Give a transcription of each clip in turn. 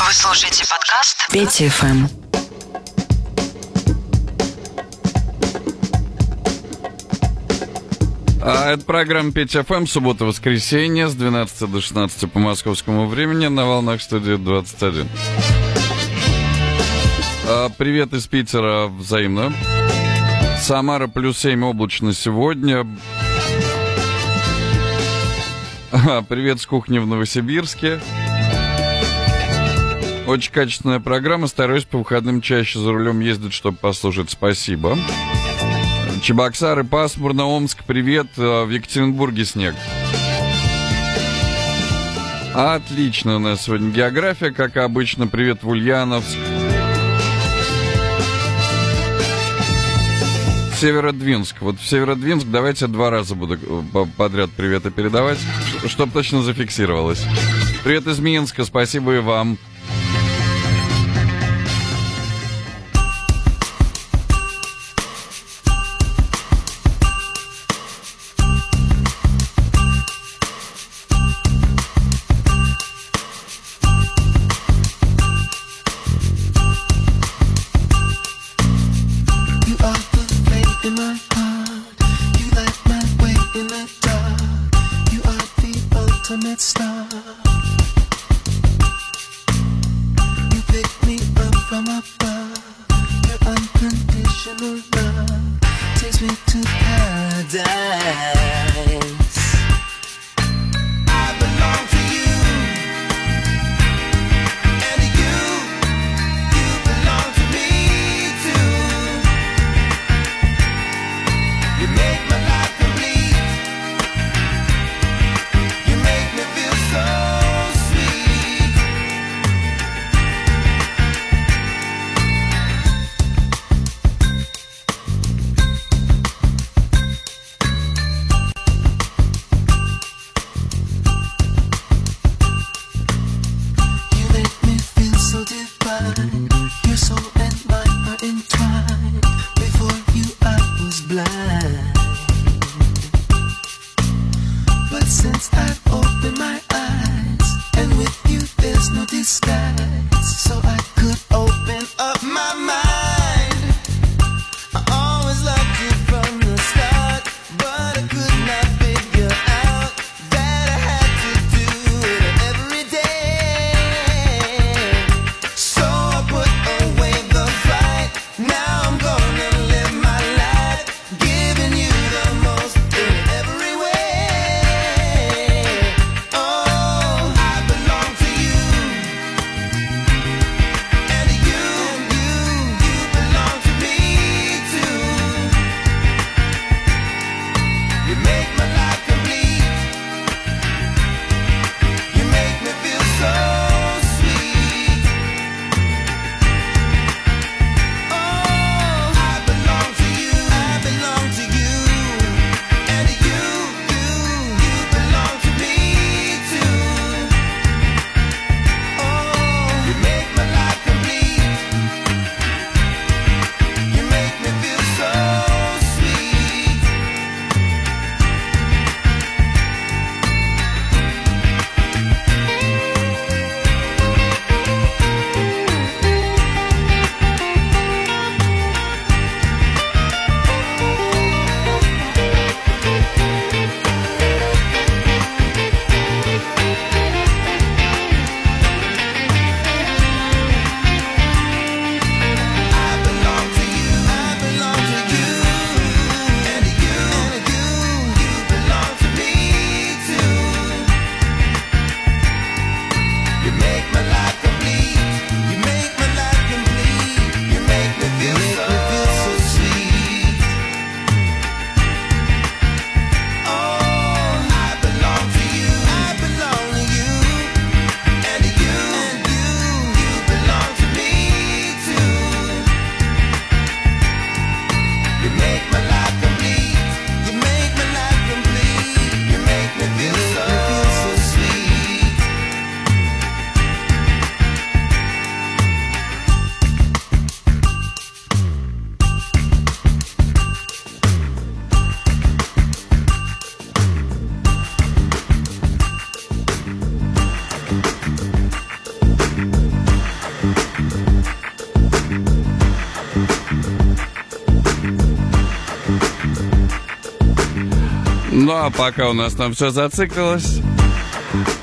Вы слушаете подкаст Пети ФМ. А это программа Петя ФМ, суббота-воскресенье с 12 до 16 по московскому времени на волнах студии 21. А, привет из Питера взаимно. Самара плюс 7 облачно сегодня. А, привет с кухни в Новосибирске. Очень качественная программа. Стараюсь по выходным чаще за рулем ездить, чтобы послушать. Спасибо. Чебоксары, пасмурно, Омск, привет. А, в Екатеринбурге снег. Отлично у нас сегодня география, как обычно. Привет в Ульяновск. Северодвинск. Вот в Северодвинск давайте два раза буду э, подряд приветы передавать, чтобы точно зафиксировалось. Привет из Минска, спасибо и вам. А пока у нас там все зациклилось.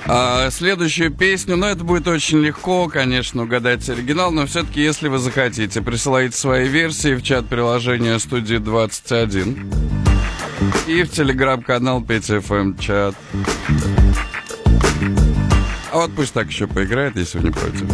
А следующую песню, ну это будет очень легко, конечно, угадать оригинал, но все-таки, если вы захотите, присылайте свои версии в чат приложения студии 21 и в телеграм-канал 5FM чат. А вот пусть так еще поиграет, если вы не против.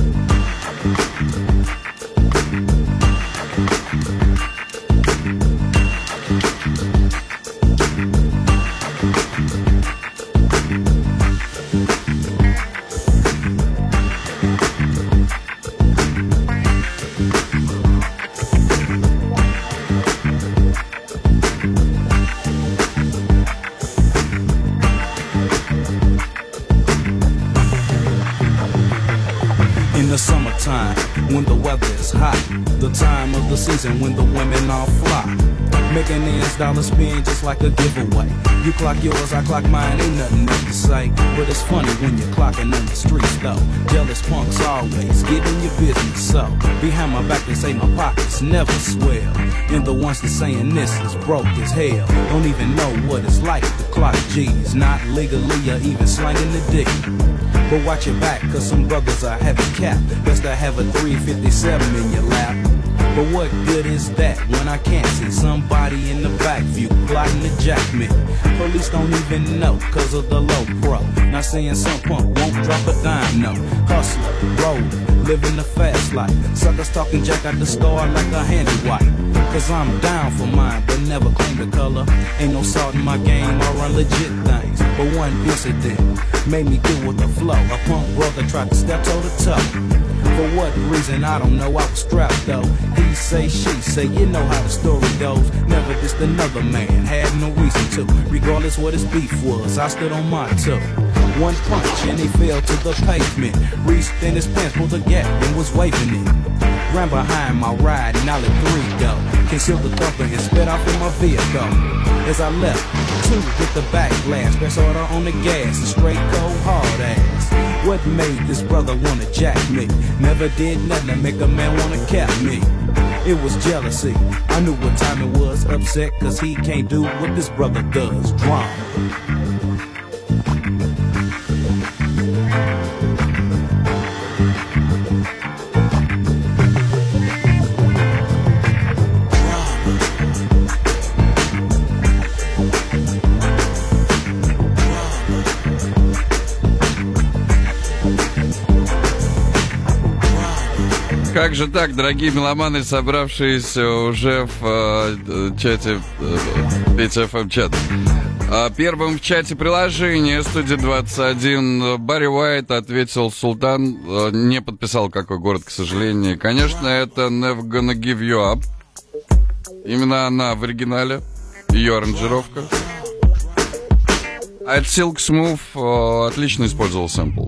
Like a giveaway. You clock yours, I clock mine, ain't nothing else to say. But it's funny when you're clocking on the streets though. Jealous punks always getting your business so. Behind my back they say my pockets never swell. And the ones that saying this is broke as hell. Don't even know what it's like to clock G's. Not legally or even slanging the dick. But watch your back, cause some brothers are heavy cap. Best to have a 357 in your lap. But what good is that when I can't see somebody in the back view plotting to jack me? Police don't even know cause of the low pro. Not saying some punk won't drop a dime, no. Hustler, roller, living the fast life. Suckers talking jack out the store like a handy wipe. Cause I'm down for mine, but never claim the color. Ain't no salt in my game, I run legit things. But one incident made me get with the flow. A punk brother tried to step toe to toe. For what reason, I don't know, I was strapped though. He say, she say, you know how the story goes. Never just another man, had no reason to. Regardless what his beef was, I stood on my toe. One punch and he fell to the pavement. Reached in his pants, pulled the gap and was waving it. Ran behind my ride and I let three go. Concealed the thumper and sped off in my vehicle. As I left, two hit the back glass. Press order on the gas and straight go hard ass. What made this brother wanna jack me? Never did nothing to make a man wanna cap me. It was jealousy. I knew what time it was. Upset cause he can't do what this brother does. Drama. Как же так, дорогие меломаны, собравшиеся уже в э, чате э, 5FM чат. А Первым в чате приложения студия 21 Барри Уайт ответил Султан, э, не подписал какой город, к сожалению. Конечно, это Never Gonna Give You Up. Именно она в оригинале, ее аранжировка. Это Silk Smooth э, отлично использовал сэмпл.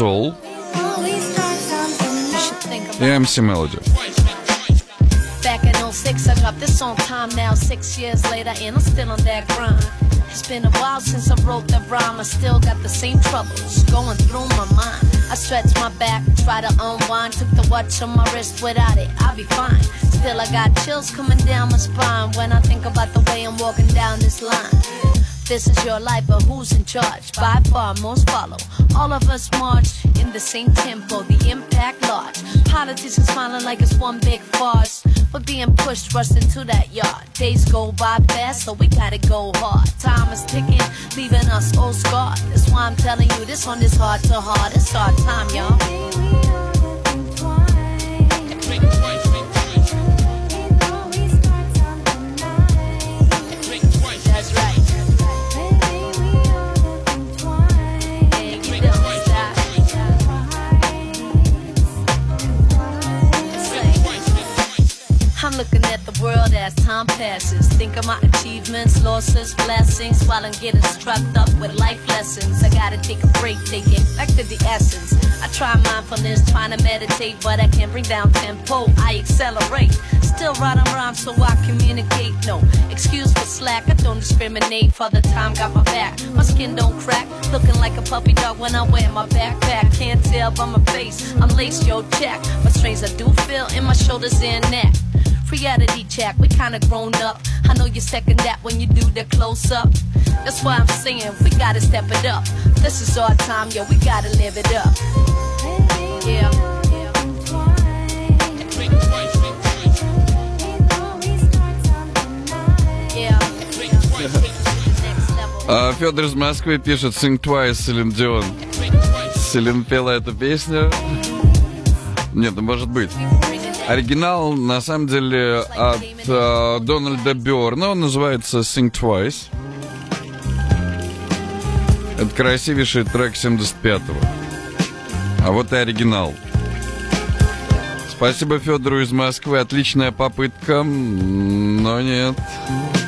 Soul You should think about и MC Melody. Back in 06, I dropped this on time now, six years later, and I'm still on that grind. It's been a while since I wrote that rhyme. I still got the same troubles going through my mind. I stretch my back, try to unwind. Took the watch on my wrist, without it, I'll be fine. Still, I got chills coming down my spine when I think about the way I'm walking down this line. This is your life, but who's in charge? By far, most follow. All of us march in the same tempo, the impact large. Politicians smiling like it's one big farce. We're being pushed, rushed into that yard. Days go by fast, so we gotta go hard. Time is ticking, leaving us all scarred. That's why I'm telling you this one is hard to hard. It's our time, y'all. Looking at the world as time passes. Think of my achievements, losses, blessings, while I'm getting struck up with life lessons. I gotta take a break, take it back to the essence. I try mindfulness, trying to meditate, but I can't bring down tempo. I accelerate, still writing rhymes so I communicate. No excuse for slack, I don't discriminate. Father time got my back, my skin don't crack. Looking like a puppy dog when I wear my backpack. Can't tell by my face, I'm laced, yo, check. My strains I do feel in my shoulders and neck. Reality check, we kinda grown up. I know you second that when you do the close up. That's why I'm saying we gotta step it up. This is our time, yo, we gotta live it up. Yeah. Yeah. Next level. А Федор из Москвы пишет Sing Twice Селин Дион. Селин пела эту песню. Нет, ну может быть. Оригинал, на самом деле, от э, Дональда Бёрна. Он называется Sing Twice. Это красивейший трек 75-го. А вот и оригинал. Спасибо Федору из Москвы. Отличная попытка, но нет. Your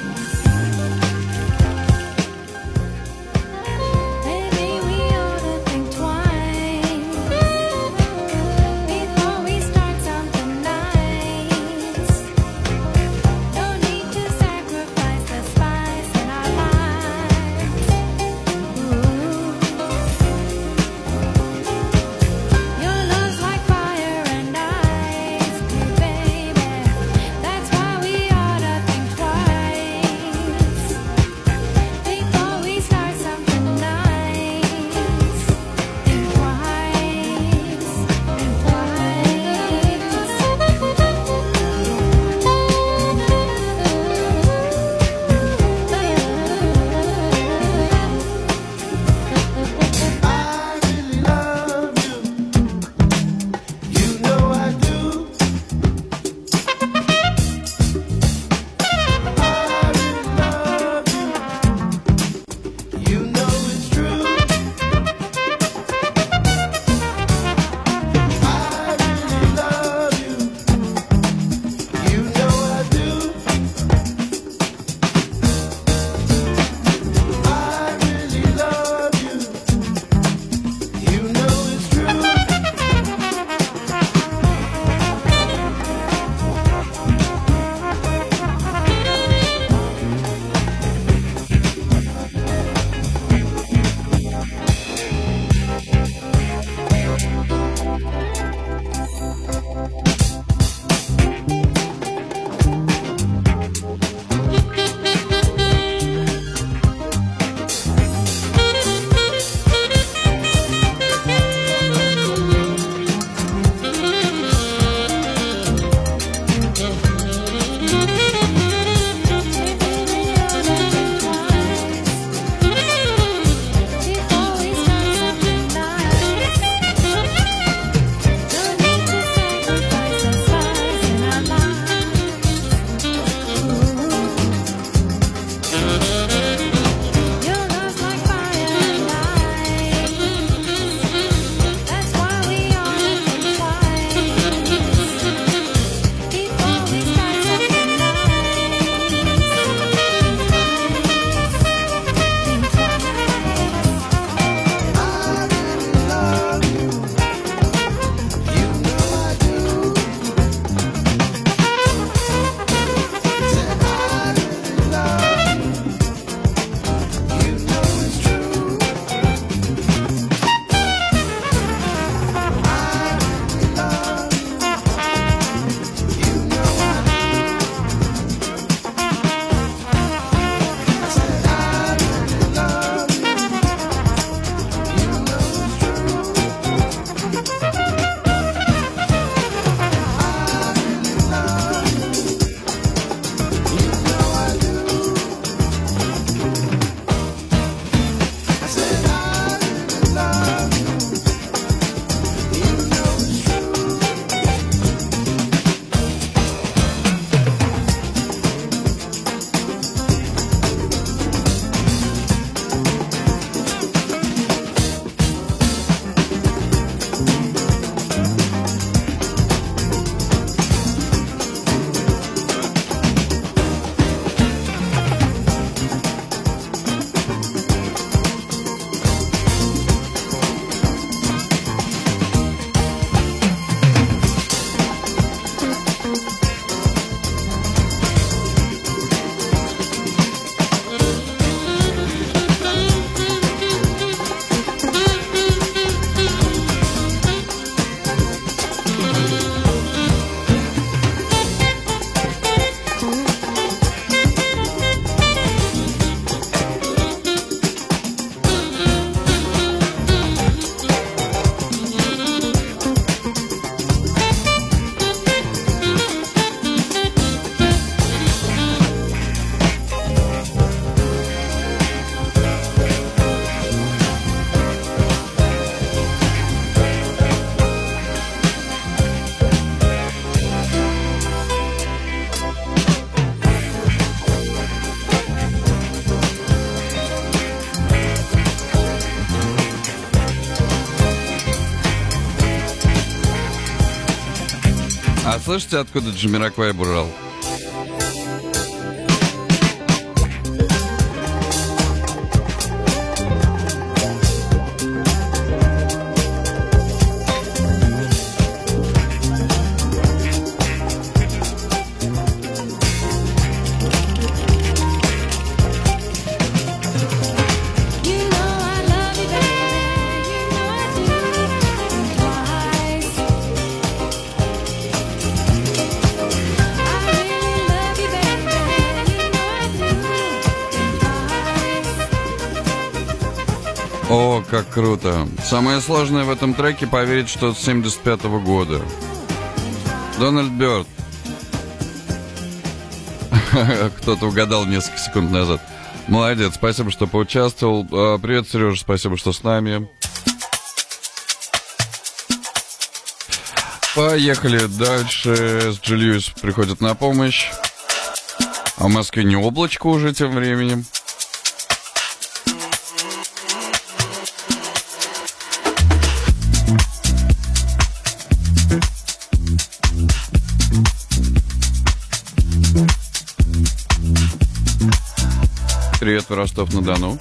слышите, откуда Джамираквай брал? Самое сложное в этом треке поверить, что это 75 года. Дональд Бёрд. Кто-то угадал несколько секунд назад. Молодец, спасибо, что поучаствовал. А, привет, Сережа, спасибо, что с нами. Поехали дальше. С Джильюс приходит на помощь. А в Москве не облачко уже тем временем. Ростов-на-Дону.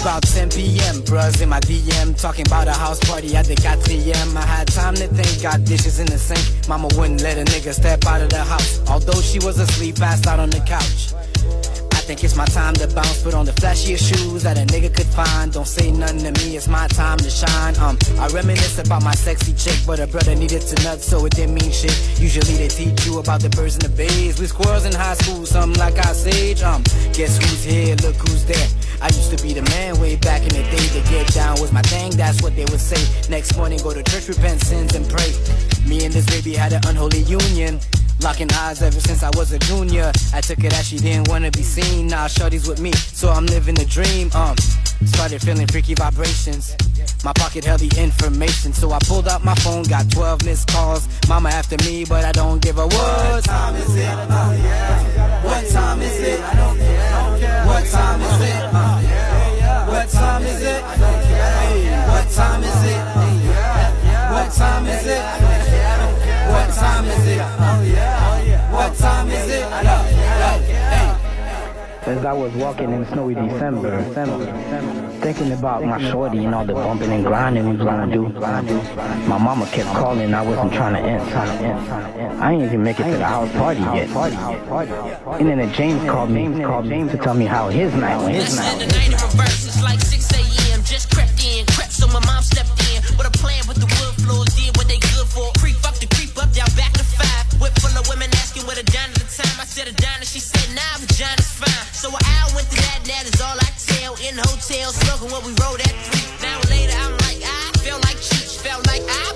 About 10 p.m. Bruhs in my DM talking about a house party at the 4 I had time to think, got dishes in the sink. Mama wouldn't let a nigga step out of the house. Although she was asleep, passed out on the couch. Think it's my time to bounce, put on the flashiest shoes that a nigga could find. Don't say nothing to me, it's my time to shine. Um, I reminisce about my sexy chick, but her brother needed to nut, so it didn't mean shit. Usually they teach you about the birds and the bays. We squirrels in high school, something like our sage. Um, guess who's here? Look who's there. I used to be the man way back in the day. To get down was my thing, that's what they would say. Next morning, go to church, repent sins, and pray. Me and this baby had an unholy union. Locking eyes ever since I was a junior. I took it as she didn't wanna be seen. Now shorty's with me, so I'm living the dream. Um, started feeling freaky vibrations. My pocket held the information, so I pulled out my phone, got 12 missed calls. Mama after me, but I don't give a what time is it? Uh, what time is it? What time is it? Uh, what time is it? What time is it? What time is it? I don't care. What time is it? What time is it? As I was walking in snowy December, thinking about my shorty and all the bumping and grinding we was gonna do. My mama kept calling, I wasn't trying to end. I ain't even make it to the house party yet. And then a James called me, called me to tell me how his night went. His night the night in reverse. It's like 6 a.m. Just crept in, crept so my mom stepped in. With a plan with the wood floors, did what they good for. Creep up to creep up, down back to five. Whip full of women asking what a dime at the time. I said a dime, and she said, nah, vagina's fine. So an hour went to that, that is all I tell. In hotel, smoking what we rode at three. Now later, I'm like, I felt like cheech. Felt like I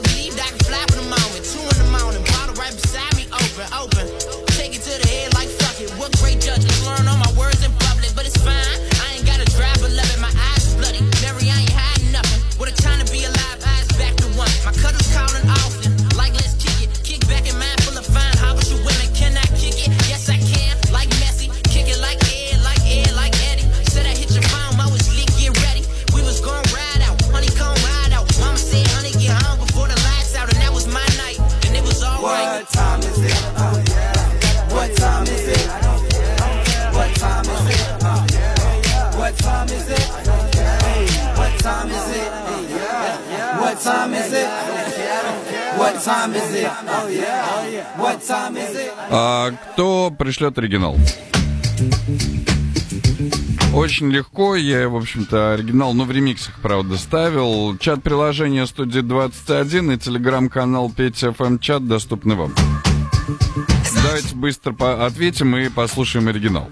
time is it? What time is it? What time is it? А кто пришлет оригинал? Очень легко, я, в общем-то, оригинал, ну, в ремиксах, правда, ставил. Чат приложения студии 21 и телеграм-канал Петя ФМ чат доступны вам. Давайте быстро по- ответим и послушаем оригинал.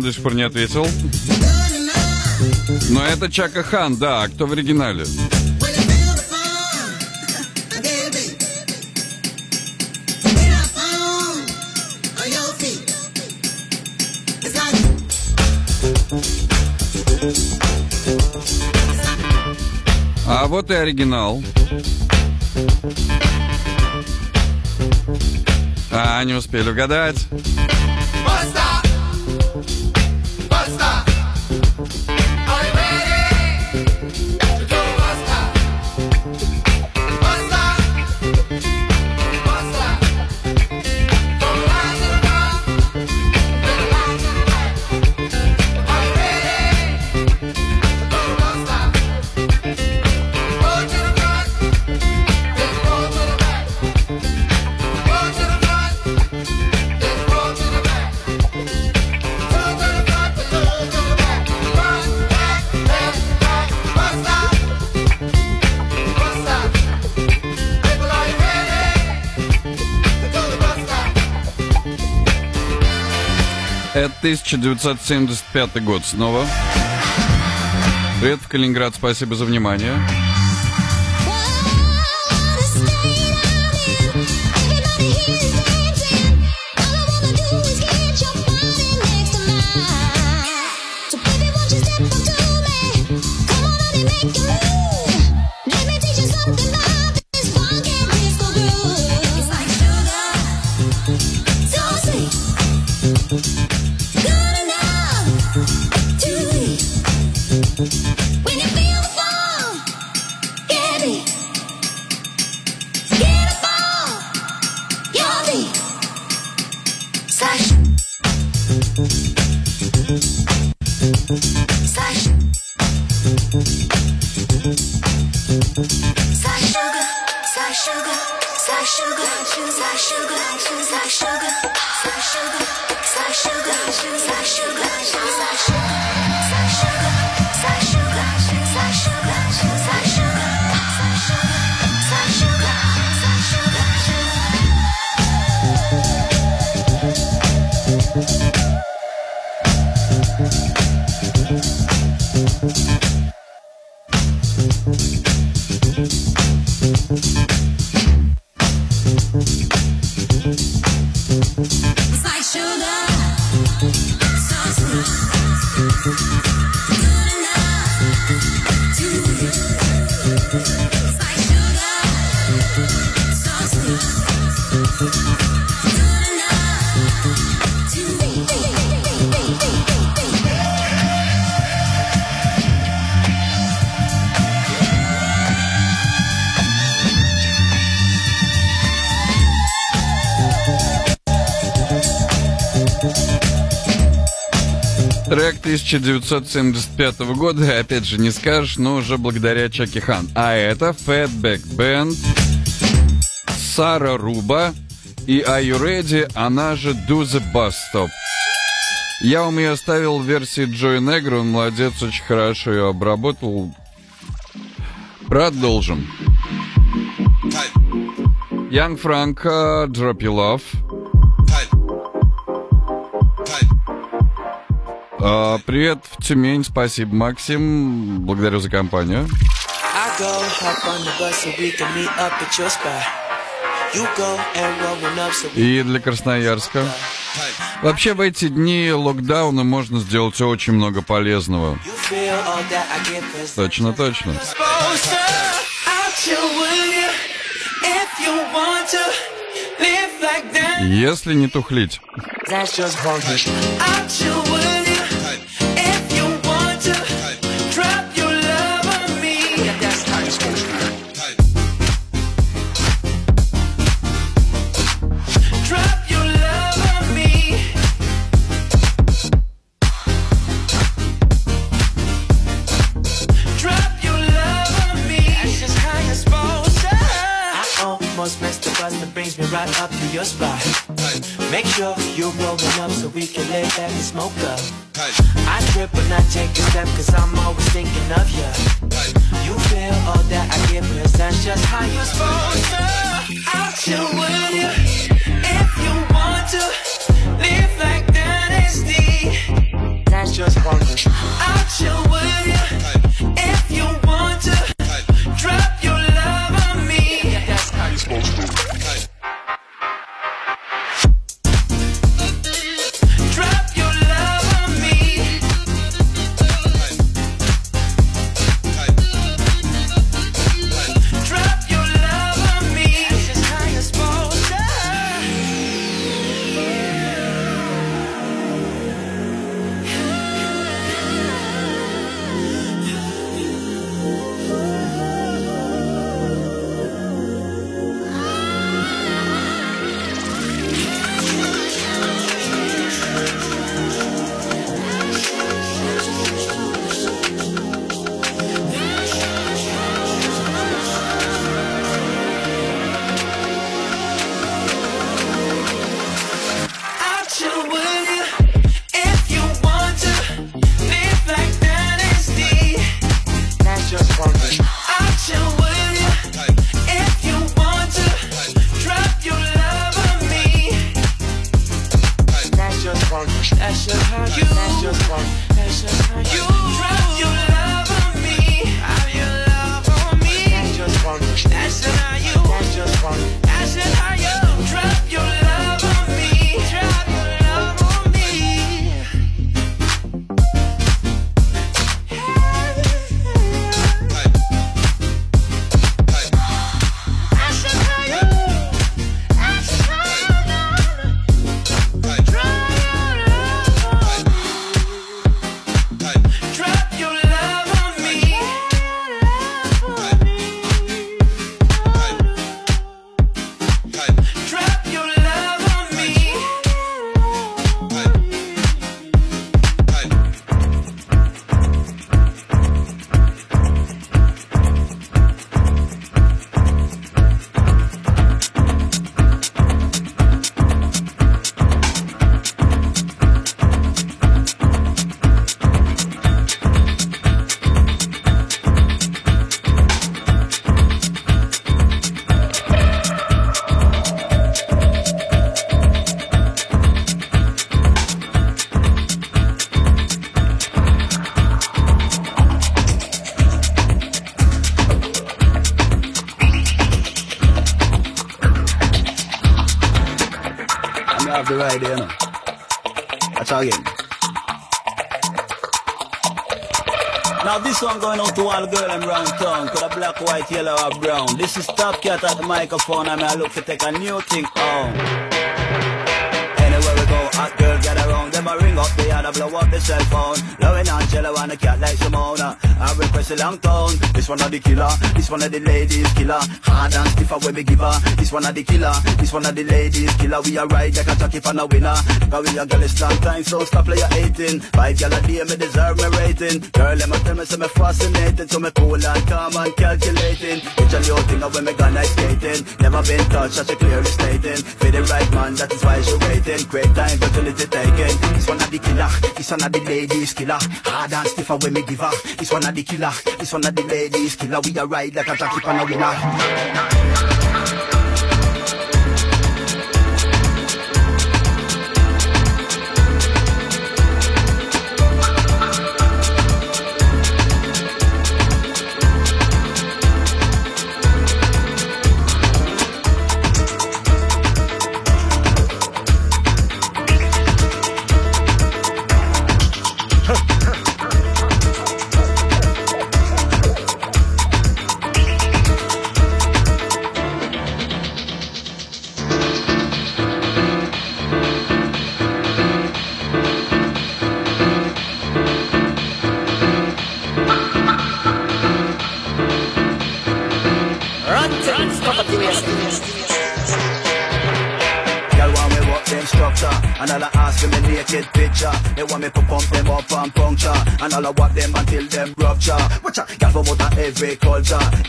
До сих пор не ответил. Но это Чака Хан, да, а кто в оригинале? А вот и оригинал. А, не успели угадать. 1975 год снова. Привет, Калининград, спасибо за внимание. 1975 года, опять же не скажешь, но уже благодаря Чаки Хан. А это Fatback Band, Сара Руба и Are You Ready, она же Do The Bus Stop. Я вам ее оставил в версии Джой Негро, он молодец, очень хорошо ее обработал. Продолжим. Young Frank, uh, Drop Your Love. А, привет в Тюмень, спасибо, Максим. Благодарю за компанию. И для Красноярска. Вообще в эти дни локдауна можно сделать очень много полезного. Точно, точно. Если не тухлить. Right up to your spot. Make sure you're rolling up so we can lay back and smoke up. I trip when I take a step cause I'm always thinking of you. You feel all that I give cause that's just how you're supposed to. I'll chill with you if you want to live like dynasty. That's just funky. I'll chill with you or brown. This is Top Cat at the microphone and I look to take a new thing on. Anywhere we go, hot girl get around. Them a ring up the other blow up the cell phone. Loving Angela and a cat like Simona. I request a long tone. This one of the killer. This one of the ladies killer. Hard and stiff when we give her. This one of the killer. This one of the ladies killer. We a ride like a jockey for a winner. Cause we a girl is long time, so stop play your 18. Five gal a day, me deserve me rating. Girl, them a tell me say me fascinating. So me cool and calm and calculating. It's a new thing when me gone ice skating. Never been touched, as she clearly stating. For the right man, that is why she waiting. Great time, fertility taken. This one of the killer. This one of the ladies killer. Hard and stiff when me give her. This one of the killer. This one of the ladies killer. We a ride like a jockey for a winner.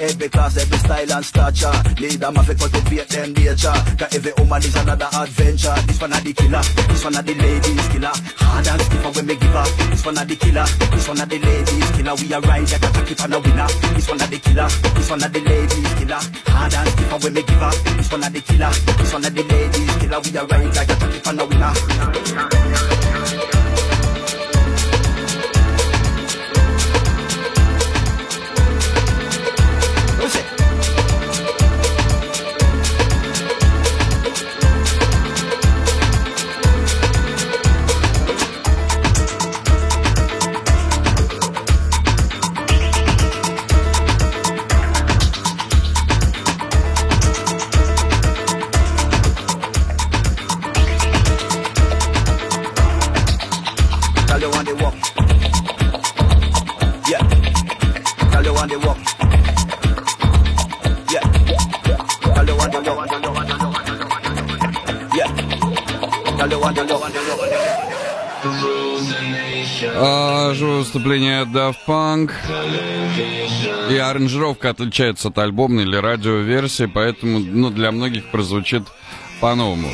Every class, every style and stature. Need them to cultivate them nature. Cause every woman is another adventure. This one of the killer, this one of the ladies killer. Hard and stiff when me give her This one of the killer, this one of the ladies killer. We a ride like a jockey for a winner. This one of the killer, this one of the ladies killer. Hard and stiff when me give her This one of the killer, this one of the ladies killer. We a ride like a jockey for a winner аранжировка отличается от альбомной или радиоверсии, поэтому ну, для многих прозвучит по-новому.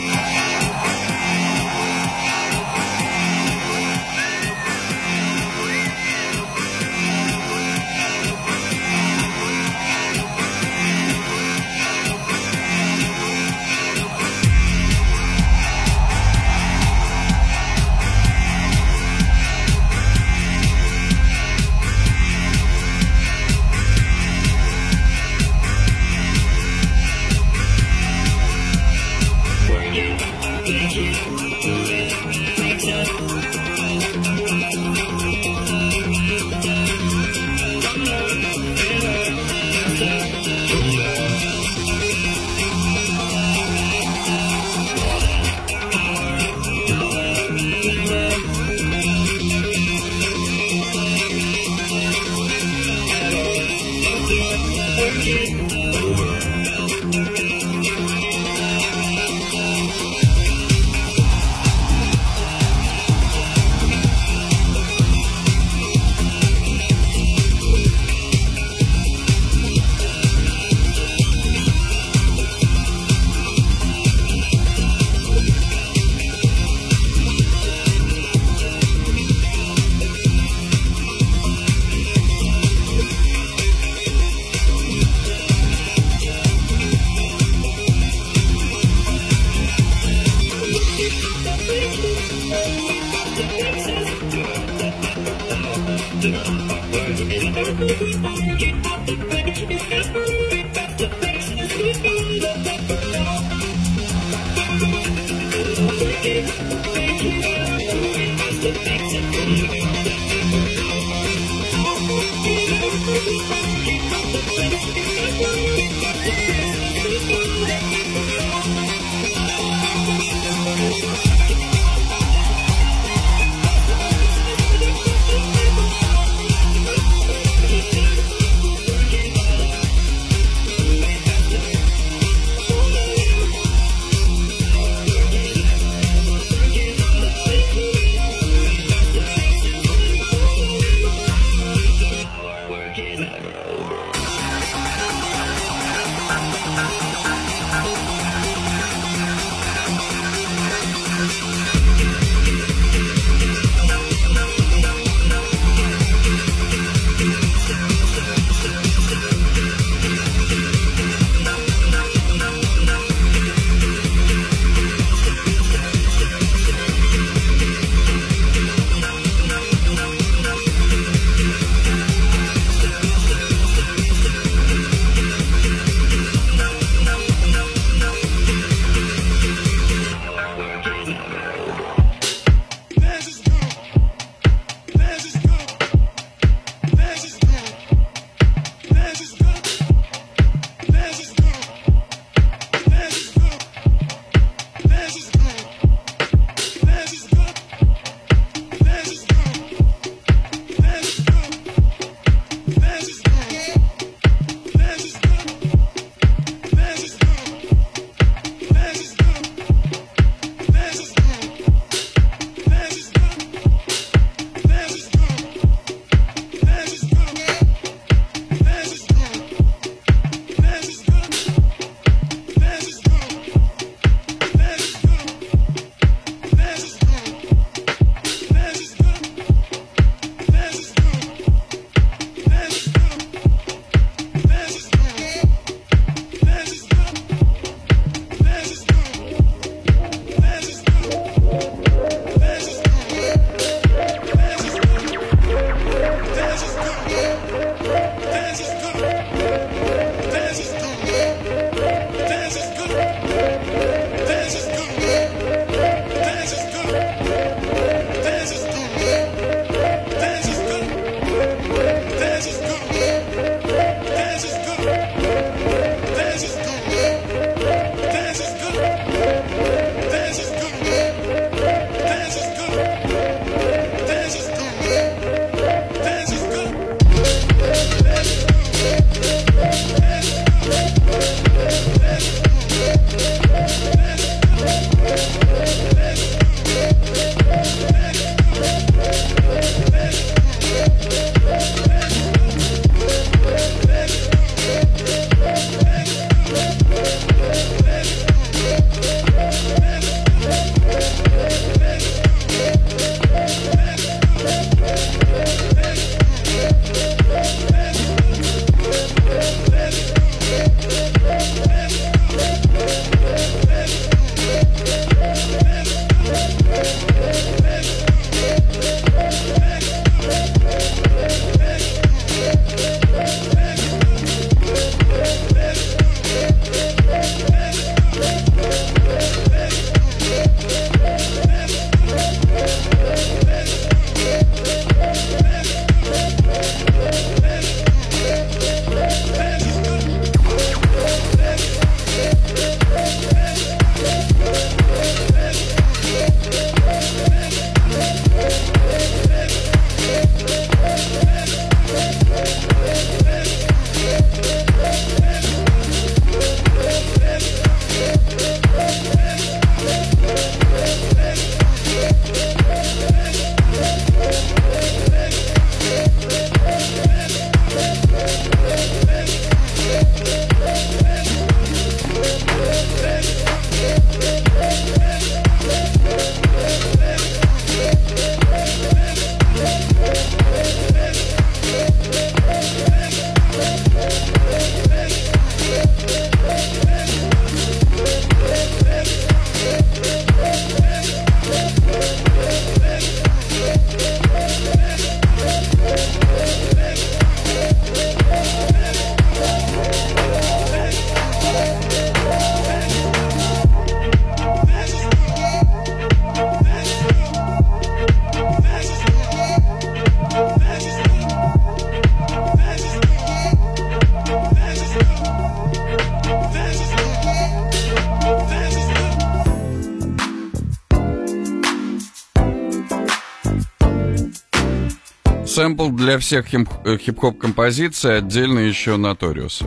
сэмпл для всех э, хип-хоп композиций, отдельно еще Наториуса.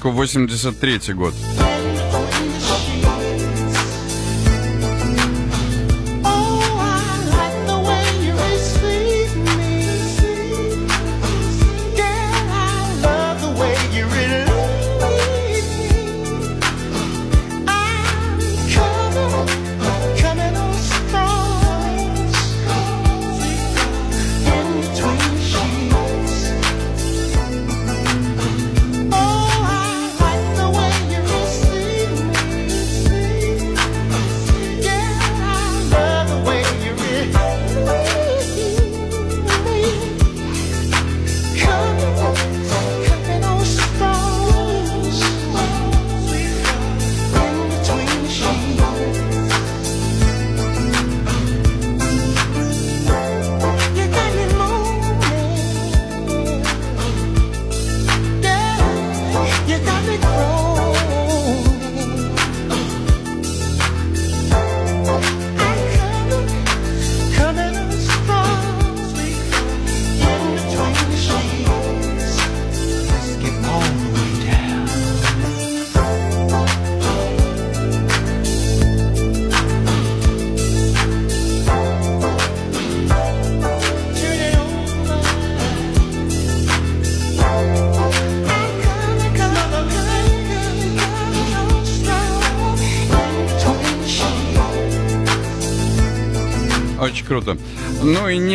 Классику 83 год.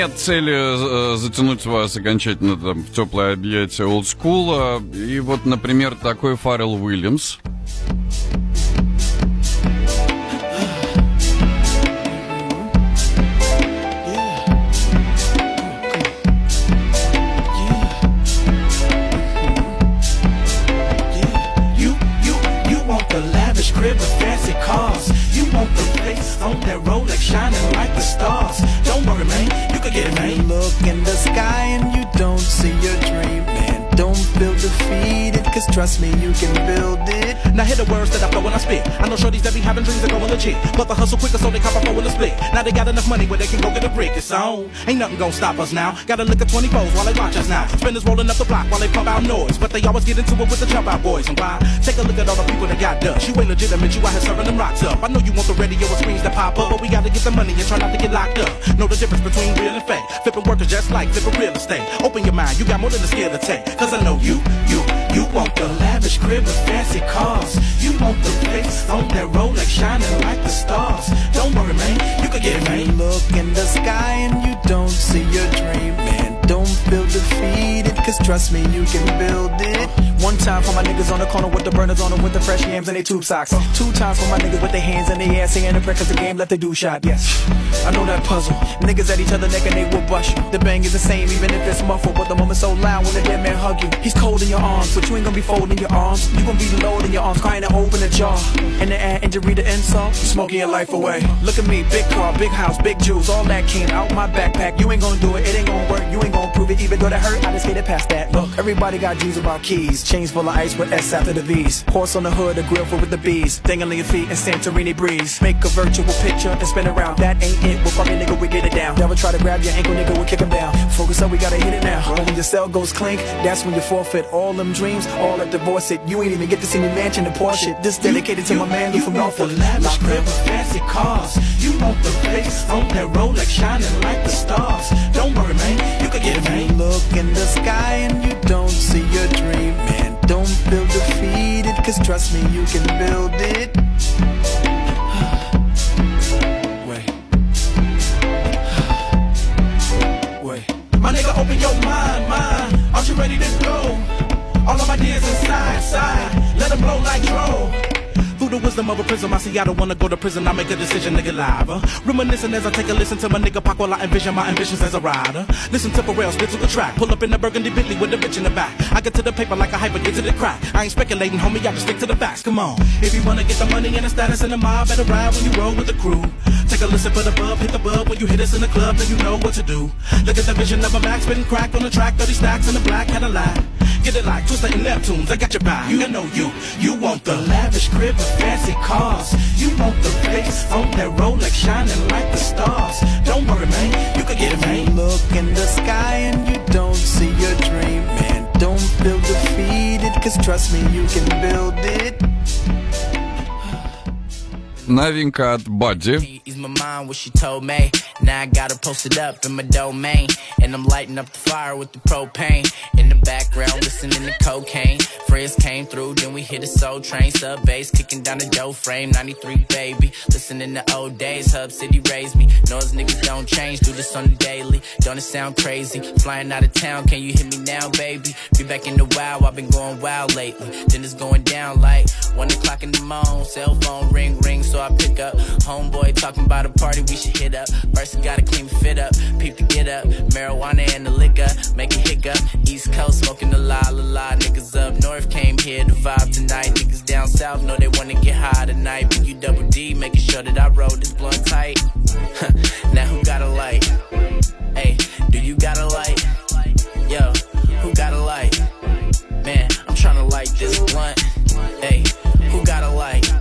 Нет цели э, затянуть вас окончательно там, в теплое объятие олдскула. И вот, например, такой Фаррелл Уильямс. Cause trust me, you can build it. Now hear the words that I flow when I spit. I know shorties that be having dreams of going legit, but the hustle quicker so they cop a four in a split. Now they got enough money where they can go get a brick. It's on. Ain't nothing gonna stop us now. Gotta look at 20 foes while they watch us now. Spinners rolling up the block while they pump out noise, but they always get into it with the jump out boys. And why? Take a look at all the people that got dust. You ain't legitimate, you out here serving them rocks up. I know you want the radio and screens that pop up, but we gotta get the money and try not to get locked up. Know the difference between real and fake. Flipping workers just like flipping real estate. Open your mind, you got more than a skill to take. Cause I know you, you, you want the lavish crib with fancy cars. You want the place on that road like shining like the stars. Don't worry, man, you can get it, You man. look in the sky and you don't see your dream, man. Feel defeated, cause trust me, you can build it. One time for my niggas on the corner with the burners on them with the fresh yams and they tube socks. Two times for my niggas with their hands in the air saying a prayer cause the game left they do shot. Yes, I know that puzzle. Niggas at each other neck and they will bust you. The bang is the same even if it's muffled, but the moment so loud when the dead man hug you. He's cold in your arms, but you ain't gonna be folding your arms. You gonna be low in your arms, crying to open the jaw. And the air injury, the insult, smoking your life away. Look at me, big car, big house, big jewels, all that came out my backpack. You ain't gonna do it, it ain't gonna work, you ain't gonna prove it, even though that hurt, I just skated past that. Look, everybody got dreams about keys, chains full of ice with S after the V's. Horse on the hood, a grill full with the bees, dangling your feet in Santorini breeze. Make a virtual picture and spin around. That ain't it, well fuck it, nigga, we get it down. Never try to grab your ankle, nigga, we kick him down. Focus up, we gotta hit it now. When your cell goes clink, that's when you forfeit all them dreams, all that divorce it. You ain't even get to see me mansion and Porsche. This dedicated to my man You from want the Norfolk. lavish crib with fancy cars. You want the face on that Rolex shining like the stars. Don't worry, man, can get it, You look in the sky and you don't see your dream, man. Don't feel defeated, cause trust me, you can build it. Wait. Wait. My nigga, open your mind, mind. Aren't you ready to go? All of my ideas inside, side. Let them blow like dro. The wisdom of a prism, I see I don't wanna go to prison. I make a decision, nigga, live. Uh. Reminiscing as I take a listen to my nigga Pac while I envision my ambitions as a rider. Listen to Pharrell spit to the track. Pull up in the burgundy Bentley with the bitch in the back. I get to the paper like a hyper, get to the crack. I ain't speculating, homie, I just stick to the facts. Come on. If you wanna get the money and the status in the mob, better ride when you roll with the crew. Take a listen for the bub, hit the bub when you hit us in the club, then you know what to do. Look at the vision of a Mac spitting crack on the track, 30 stacks in the black Cadillac. Get it like Twista and Neptunes, I got your back. You know you, you want the lavish crib with fancy cars. You want the face on that Rolex shining like the stars. Don't worry, man, you can get it, man. Look in the sky and you don't see your dream, man. Don't feel defeated, cause trust me, you can build it. новинка от Бадди. Background, listening to cocaine. Friends came through, then we hit a soul train. Sub bass kicking down the dough frame. 93 baby. Listening to old days, Hub City raised me. Knows niggas don't change, do this on the daily. Don't it sound crazy? Flying out of town, can you hit me now, baby? Be back in the wild, I've been going wild lately. Then it's going down like one o'clock in the morning. Cell phone ring ring, so I pick up. Homeboy talking about a party we should hit up. First, gotta clean fit up, peep to get up. Marijuana and the liquor, make a hiccup. East Coast smoking the la la la. Niggas up north came here to vibe tonight. Niggas down south know they wanna get high tonight. But you double D, making sure that I roll this blunt tight. now who got a light? Hey, do you got a light? Yo, who got a light? Man, I'm trying to light this blunt. Hey, who got a light?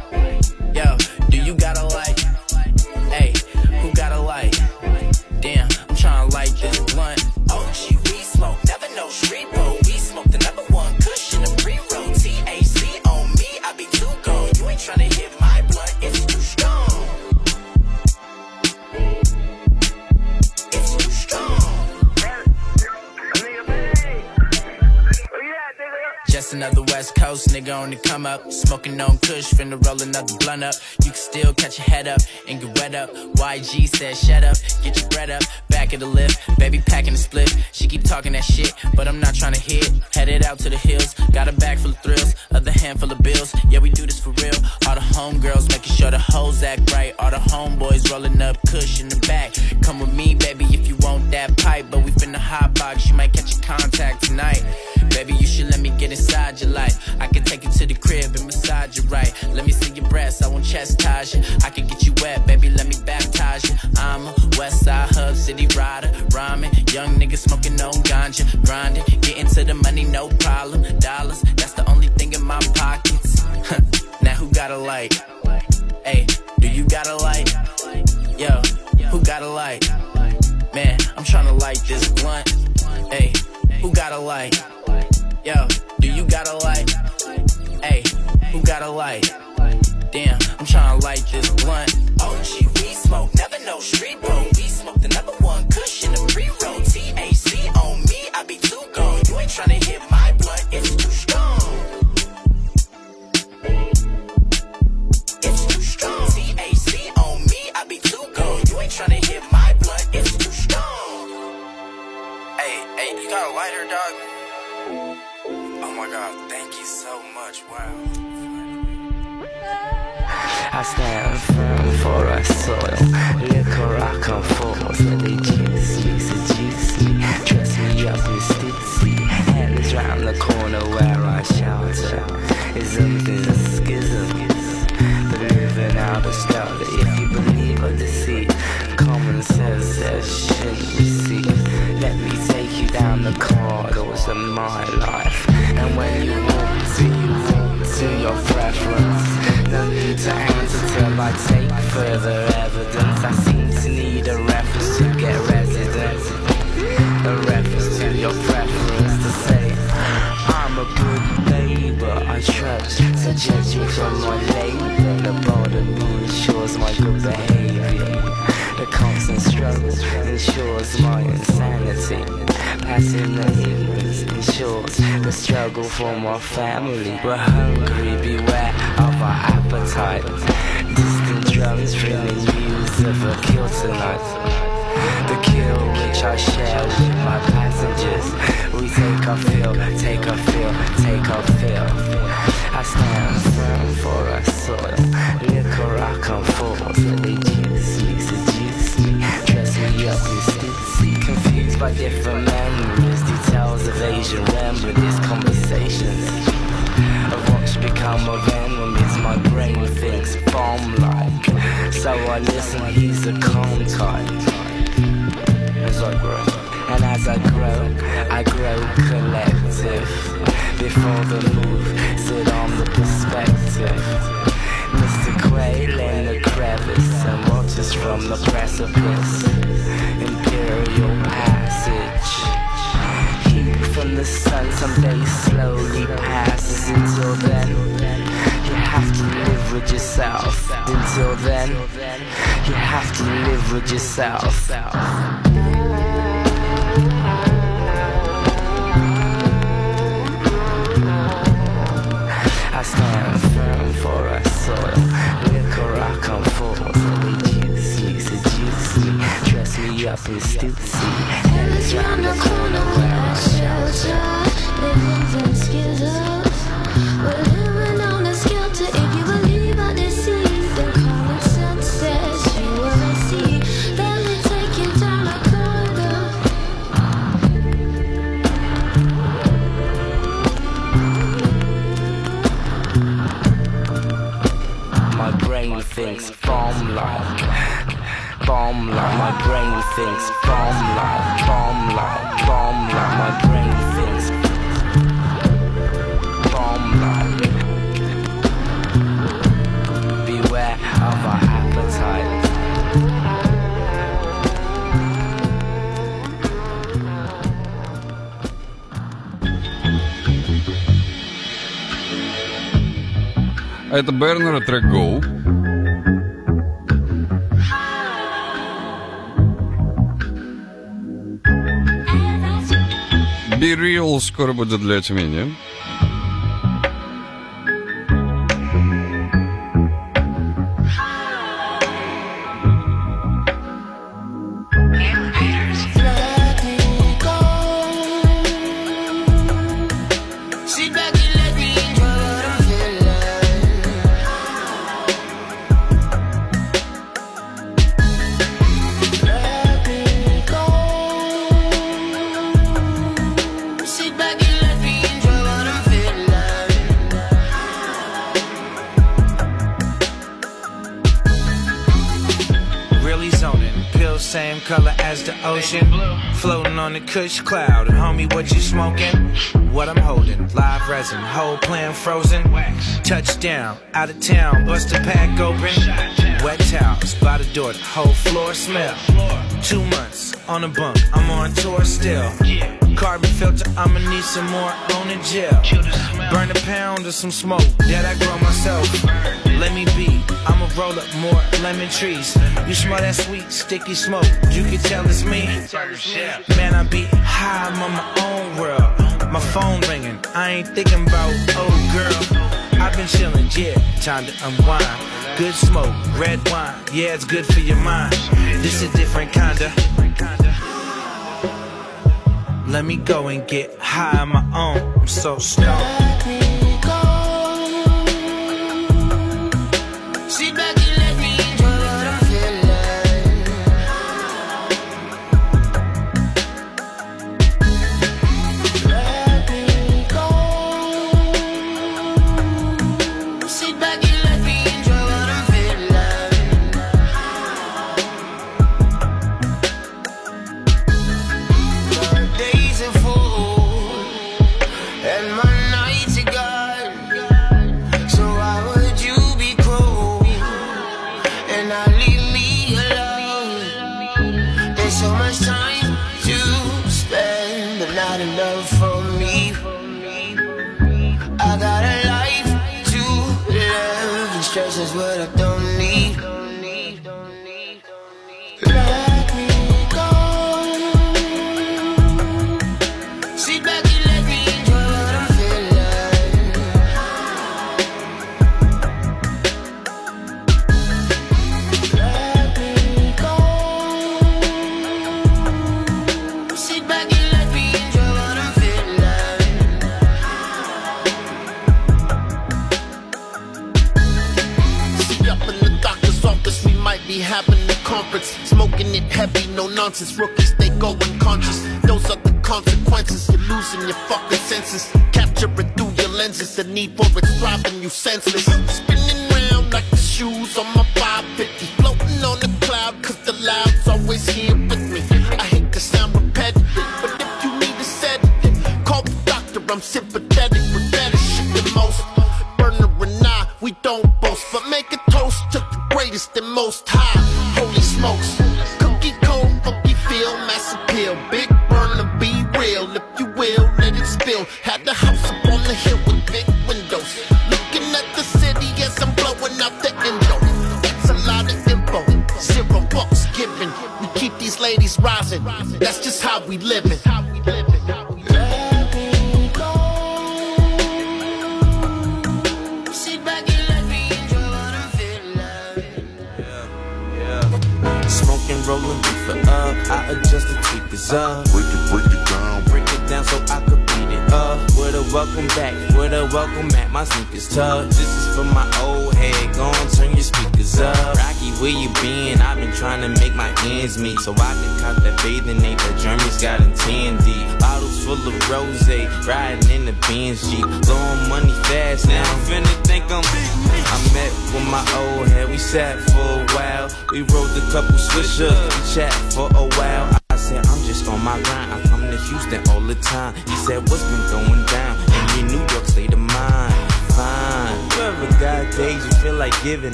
Just another West Coast nigga on the come up. Smoking on Kush, finna roll another blunt up. You can still catch your head up and get wet up. YG said, shut up, get your bread up. Back of the lift, baby packing the split. She keep talking that shit, but I'm not trying to hit. Headed out to the hills, got a bag full of thrills, other handful of bills. Yeah, we do this for real. All the homegirls making sure the hoes act right. All the homeboys rolling up Kush in the back. Come with me, baby, if you want that pipe. But we finna hot box, you might catch a contact tonight. Baby, you should let me get inside your life. I can take you to the crib and massage you right. Let me see your breasts, I won't chastise you. I can get you wet, baby, let me baptize you. I'm a West Side Hub City rider, rhyming. Young nigga smoking on ganja, grinding. Getting to the money, no problem. Dollars, that's the only thing in my pockets. now who got a light? Hey, do you got a light? Yo, who got a light? Man, I'm trying to light this blunt. Hey, who got a light? Yo, do you got a light? Hey, who got a light? Damn, I'm trying to light this blunt. OG, we smoke, never know street bro. Ain't tryna hit my blunt, it's too strong. It's too strong. TAC on me, I be too gone. You ain't tryna hit my blunt, it's too strong. Hey, hey, you got a lighter, dog? Oh my god, thank you so much. Wow. I stand firm for a soil. Liquor I come for, so they juice me, seduce me, dress me up round the corner where I shelter. Is a schism. Living out of stealth, if you believe or deceit, common sense says shouldn't receive. Let me take you down the corridors of my life. And when you walk to, you walk to your preference. No need to answer till I take further evidence. I seem to need a reference to get residence. A reference trust, so judge me from my labor. The border ensures my good behavior. The constant struggle ensures my insanity. Passing the ignorance ensures the struggle for my family. We're hungry, beware of our appetite. Distant drums ringing news of a kill tonight. The kill which I share with my passengers. We take a fill, take a fill, take our fill. I stand firm for a soil. Liquor I come for, so they juice me, seduce me, dress me up in stitsy. Confused by different memories, details of Asian remedies, conversations of what's become of enemies. My brain thinks bomb like, so I listen. He's a calm type as I grow. And as I grow, I grow collective. Before the move, sit on the perspective. Mr. Quail in the crevice and watches from the precipice. Imperial passage. Heat from the sun someday slowly passes. Until then, you have to live with yourself. Until then, you have to live with yourself. I stand firm for a soil. Liquor I come for, juice me, seduce me, dress me up in stitsy. And it's round the corner where I shelter. Living in schisms. thinks bomb like, bomb like. My brain thinks bomb like, bomb like, bomb like. My brain thinks bomb like. Beware of our appetite. А это Бернер и трек Go. Be Real скоро будет для Тюмени. Kush cloud. And homie, what you smoking? What I'm holding. Live resin. Whole plan frozen. Touchdown. Out of town. Bust a pack open. Wet towels. By the door. The whole floor smell. Two months on a bunk. I'm on tour still. Carbon filter. I'ma need some more on the gel. Burn a pound of some smoke that I grow myself. Let me be. I'ma roll up more lemon trees. You smell that sweet, sticky smoke. You can tell it's me. Man, I be high, I'm on my own world. My phone ringing. I ain't thinking about oh girl. I've been chilling, yeah. Time to unwind. Good smoke, red wine. Yeah, it's good for your mind. This a different kinda. Let me go and get high on my own. I'm so stoned. Heavy, no nonsense.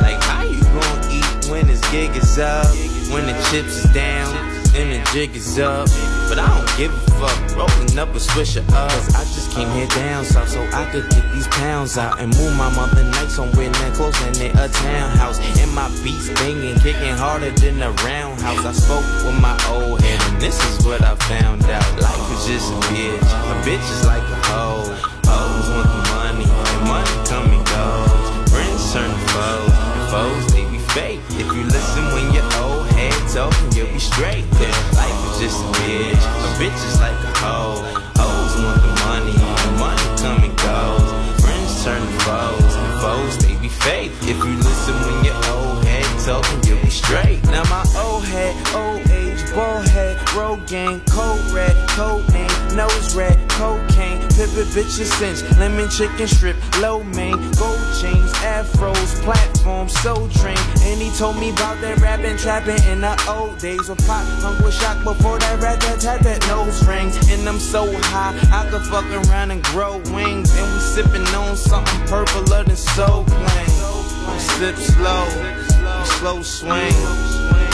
Like, how you gonna eat when this gig is up? When the chips is down? and the jig is up. But I don't give a fuck, rolling up a swisher up. I just came here down south so I could get these pounds out and move my mother night somewhere not close and in a townhouse. And my beats banging, kicking harder than a roundhouse. I spoke with my old head and this is what I found out. Life is just a bitch, a bitch is like a hoe. Hoes want the money, and money come and goes. Friends turn to foes, foes, they be fake. If you listen when your old head talking, you'll be straight. Cause life is just a bitch, a bitch is like a hoe. Hoes want the money, the money come and goes. Friends turn to foes, and foes, they be fake. If you listen when your old head talking, you'll be straight. Now my old head, old age, bull head, road gang, cold red, cold name, nose red, cold favorite bitches since lemon chicken strip, low main, gold chains, afros, platform, soul train. And he told me about that rapping, trapping in the old days. When Pop hung with shock before that rat that had that nose rings. And I'm so high, I could fuck around and grow wings. And we sipping on something purpler than soul plain. Sip slow, slow swing,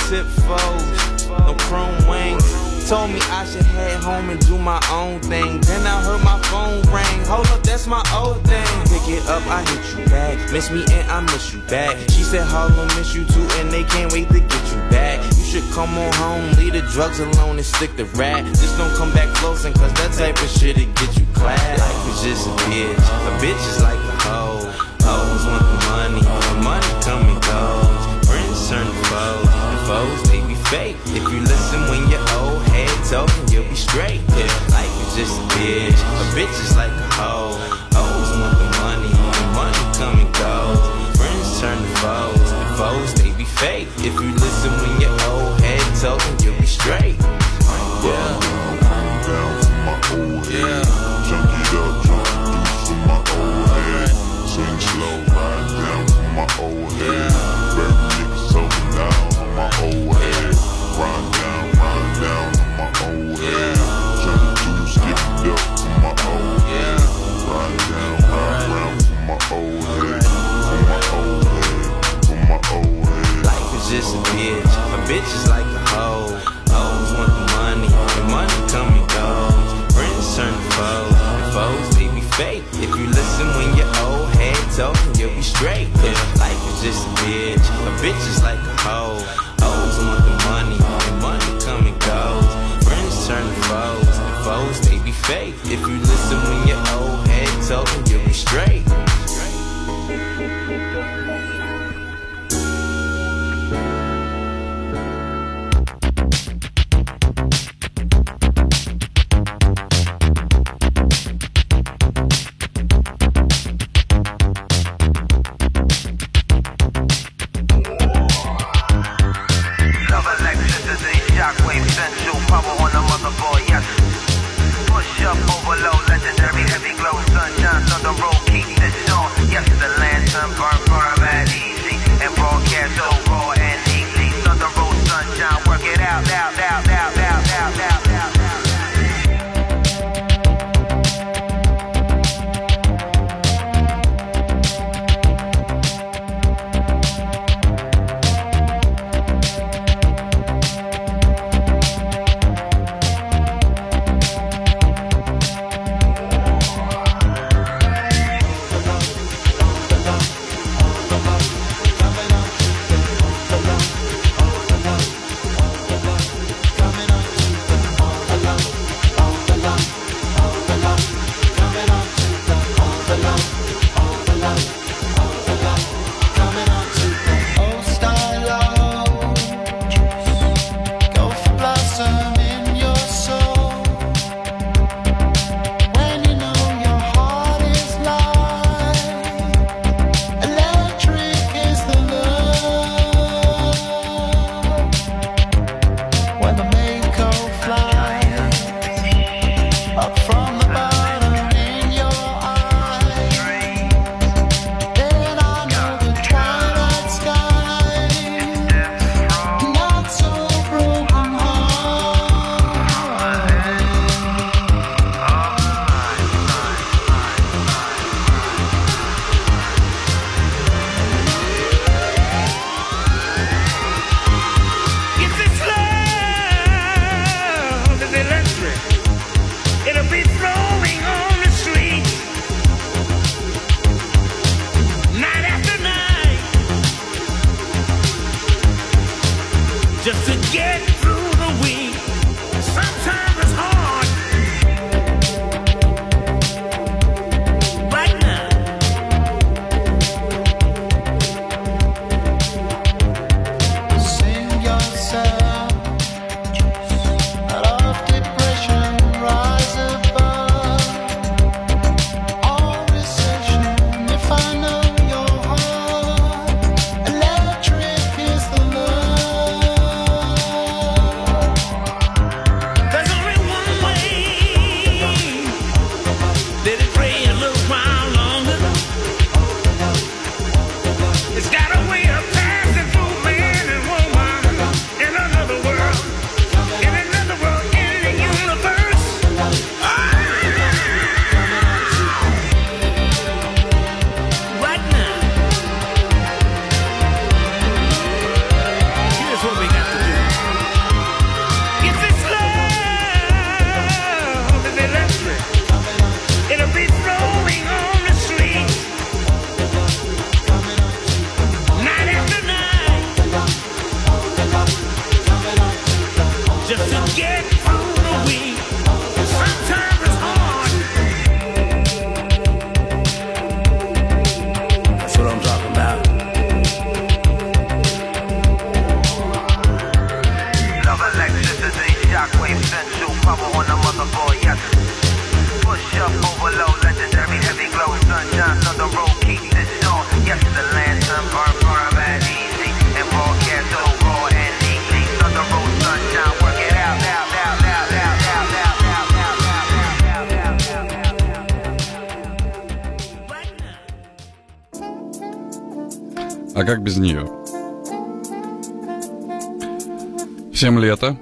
tip fold, no chrome wings. Told me I should head home and do my own thing. Then I heard my phone ring. Hold up, that's my old thing. Pick it up, I hit you back. Miss me and I miss you back. She said Harlem miss you too, and they can't wait to get you back. You should come on home, leave the drugs alone and stick the rat. Just don't come back closing, cause that type of shit it get you clapped. Life is just a bitch. A bitch is like a hoe. Hoes want the money, the money come and goes. Friends turn to foes, the foes they be fake. If you listen when you're old head talking, you'll be straight. Yeah, life is just a bitch. A bitch is like a hoe. Hoes want the money, the money come and goes. Friends turn to foes, the foes they be fake. If you listen when you're old head talking, you'll be straight. Yeah. Yeah. Chunk it up, chunk deuce in my old head. Swing slow, ride down on my old head. Just a bitch. A bitch is like a hoe. Hoes want the money, the money come and goes. Friends turn to foes, the foes they be fake. If you listen when you're old head talking, you'll be straight. Yeah, life is just a bitch. A bitch is like a hoe. Hoes want the money, the money come and goes. Friends turn to foes, the foes they be fake. If you listen when you're old head talking, Всем лета.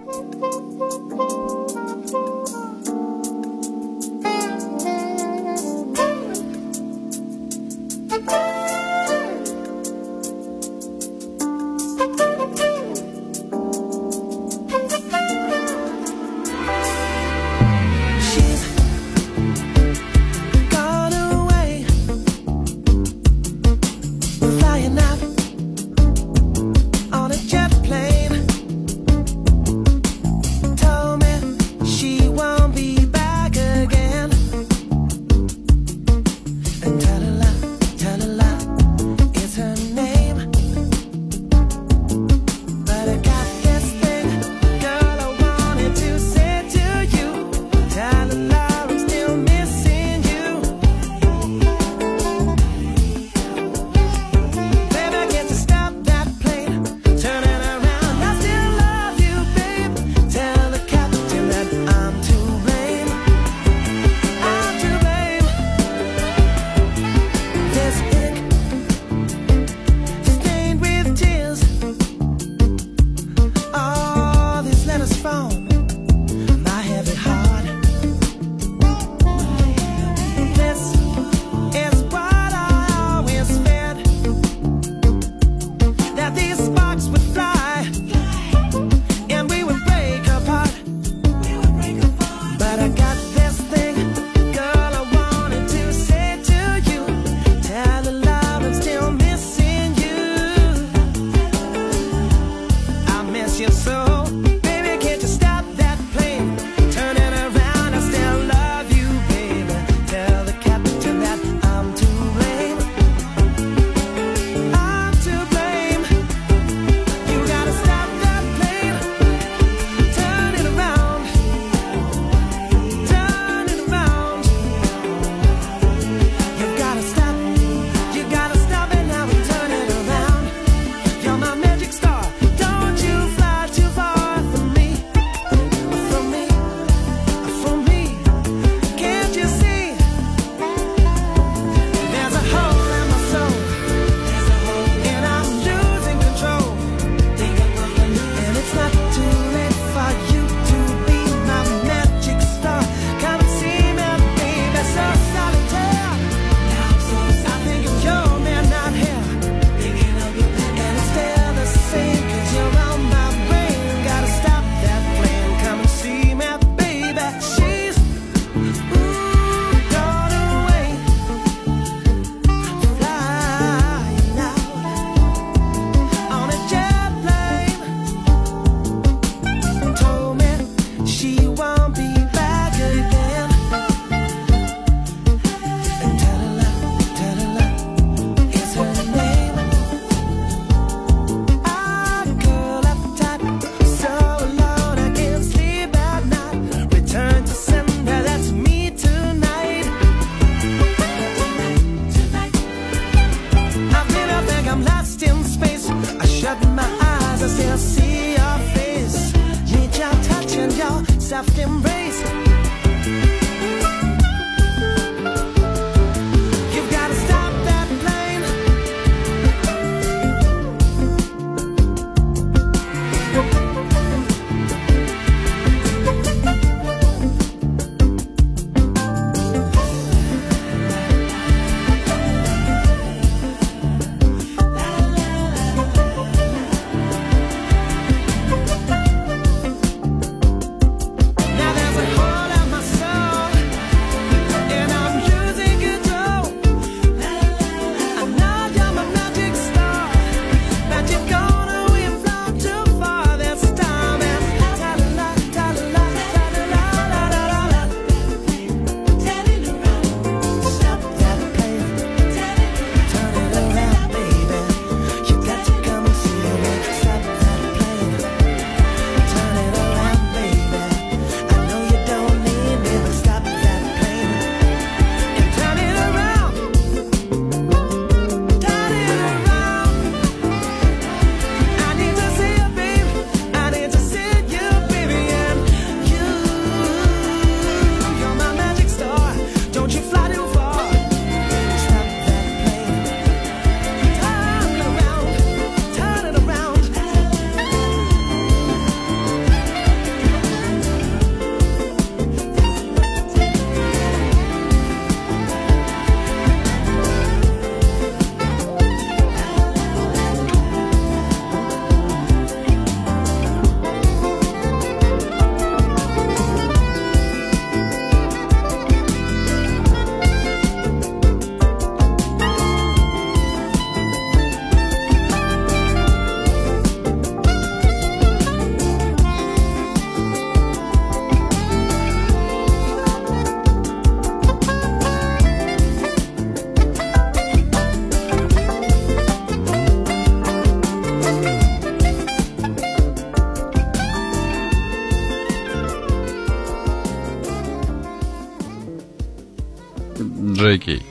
aqui.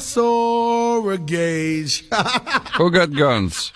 Saw a gauge. Who got guns?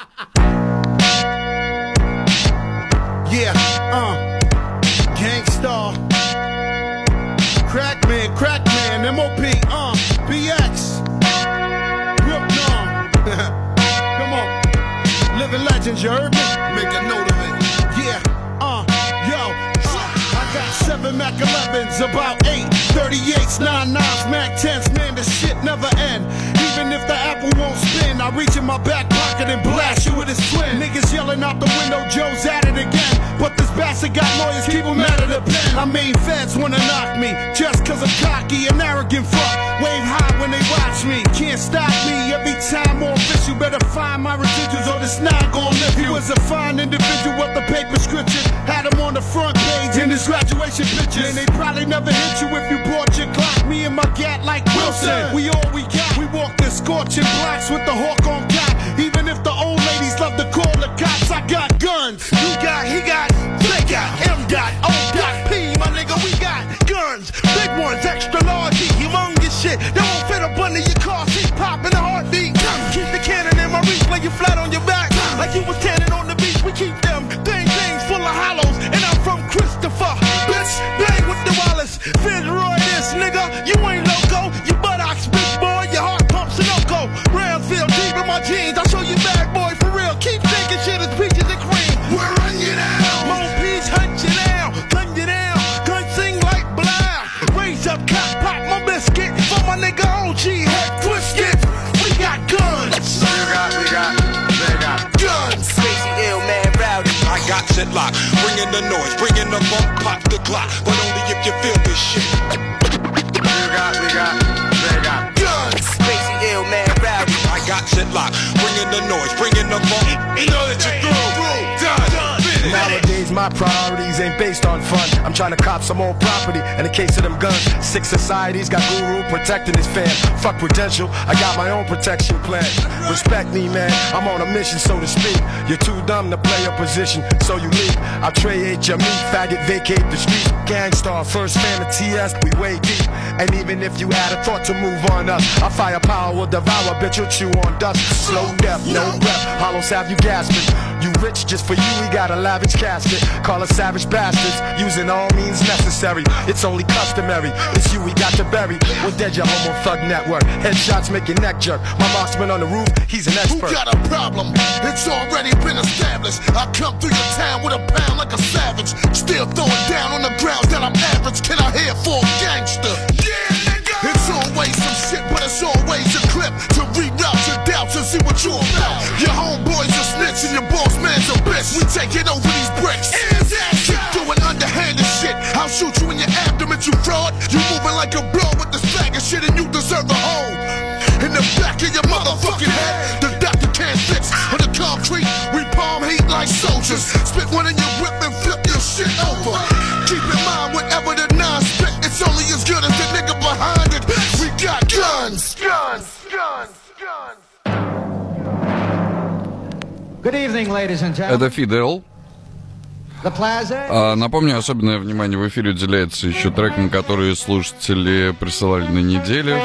Reach in my back pocket and blast you with his twin. Niggas yelling out the window, Joe's at it again. But this bastard got lawyers, keep him out of the pen. I mean, feds wanna knock me just cause I'm cocky and arrogant fuck. Wave high when they watch me, can't stop me. Every time more official, better find my residuals or this nine gon' lift you. Was a fine individual with the paper scripture. Had him on the front page in his graduation pictures. And they probably never hit you if you bought your clock. Me and my gat like Wilson. We all we got. Walk the scorching blocks with the hawk on locked. Bring in the noise, bring in the funk, pop the clock. But only if you feel this shit. You got, we got, they got guns. Crazy ill man rowdy. I got shit locked. Bring in the noise, bring in the funk. You know that you're through. Done. Finish. Nowadays, my priorities ain't based on fun. I'm trying to cop some old property. In the case of them guns, six societies got guru protecting his fam. Fuck prudential, I got my own protection plan. Respect me, man. I'm on a mission, so to speak. You're too dumb to play a position, so you leave. I trade your meat, faggot, vacate the street. Gang Starr, first fan of TS, we way deep. And even if you had a thought to move on us, our firepower will devour, bitch, you'll chew on dust. Slow death, no breath, hollows have you gasping. You rich just for you, we got a lavish casket. Call us savage bastards, using all means necessary. It's only customary. It's you we got to bury. We're dead, your homo thug network. Headshots make your neck jerk. My marksman on the roof, he's an expert. Who got a problem? It's already been established. I come through your town with a pound like a savage. Still throwing down on the grounds that I'm average. Can I hear for a gangster? Yeah, nigga. It's always some shit, but it's always a clip to reroute your doubts and see what you're about. Your homeboys a snitch and your boss man's a bitch. We taking over these bricks. Keep doing underhanded shit. I'll shoot you in your abdomen, you fraud. You moving like a blow with the swagger shit, and you deserve a hole in the back of your motherfucking head. The doctor can't fix on the concrete. We palm heat like soldiers. Spit one in your whip and flip your shit over. Keep in mind, whatever the nine spit, it's only as good as the nigga behind it. We got guns, guns, guns. Это Фидел. А, напомню, особенное внимание в эфире уделяется еще трекам, которые слушатели присылали на неделю.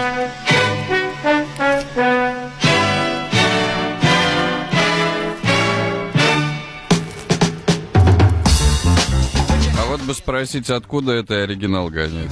А вот бы спросить, откуда это оригинал гонять.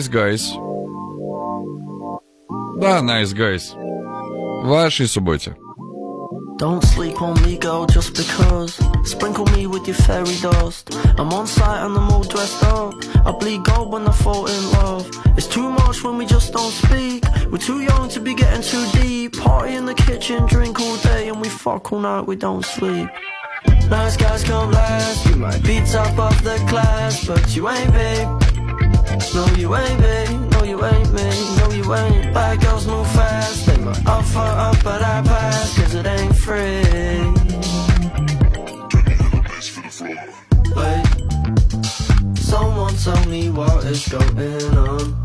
Nice Guys. Да, Nice Guys. В вашей субботе. Don't sleep on me, girl, just because. Sprinkle me with your fairy dust. I'm on site and I'm all dressed up. I bleed gold when I fall in love. It's too much when we just don't speak. We're too young to be getting too deep. Party in the kitchen, drink all day, and we fuck all night, we don't sleep. Nice guys come last. You might be top of the class, but you ain't babe. no, you ain't babe. No, you ain't me. No, you ain't. Bad girls move fast. They might offer up, but I pass, cause it ain't free. Wait. Someone tell me what is going on.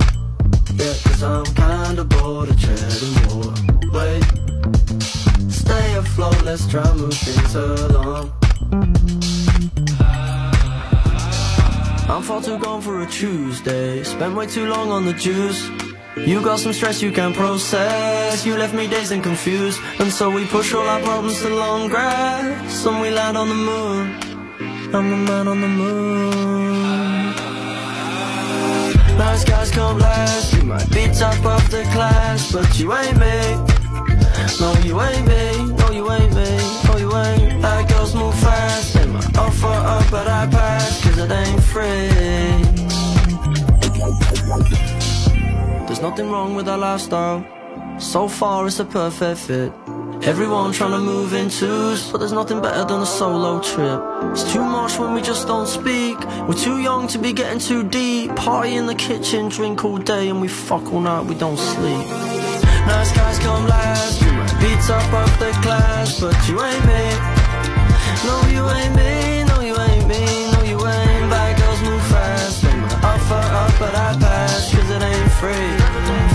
Gone for a Tuesday. Spent way too long on the juice. You got some stress you can't process. You left me dazed and confused. And so we push all our problems to long grass. And we land on the moon. I'm the man on the moon. Nice guys come last. You might be top of the class, but you ain't me. No, you ain't me. No, you ain't me. No, you ain't. That girls move fast. Oh, they might offer up, but I pass, cause it ain't free. There's nothing wrong with our lifestyle. So far, it's a perfect fit. Everyone trying to move in twos, but there's nothing better than a solo trip. It's too much when we just don't speak. We're too young to be getting too deep. Party in the kitchen, drink all day, and we fuck all night, we don't sleep. Nice guys come last. You might be top of the class, but you ain't me. Free.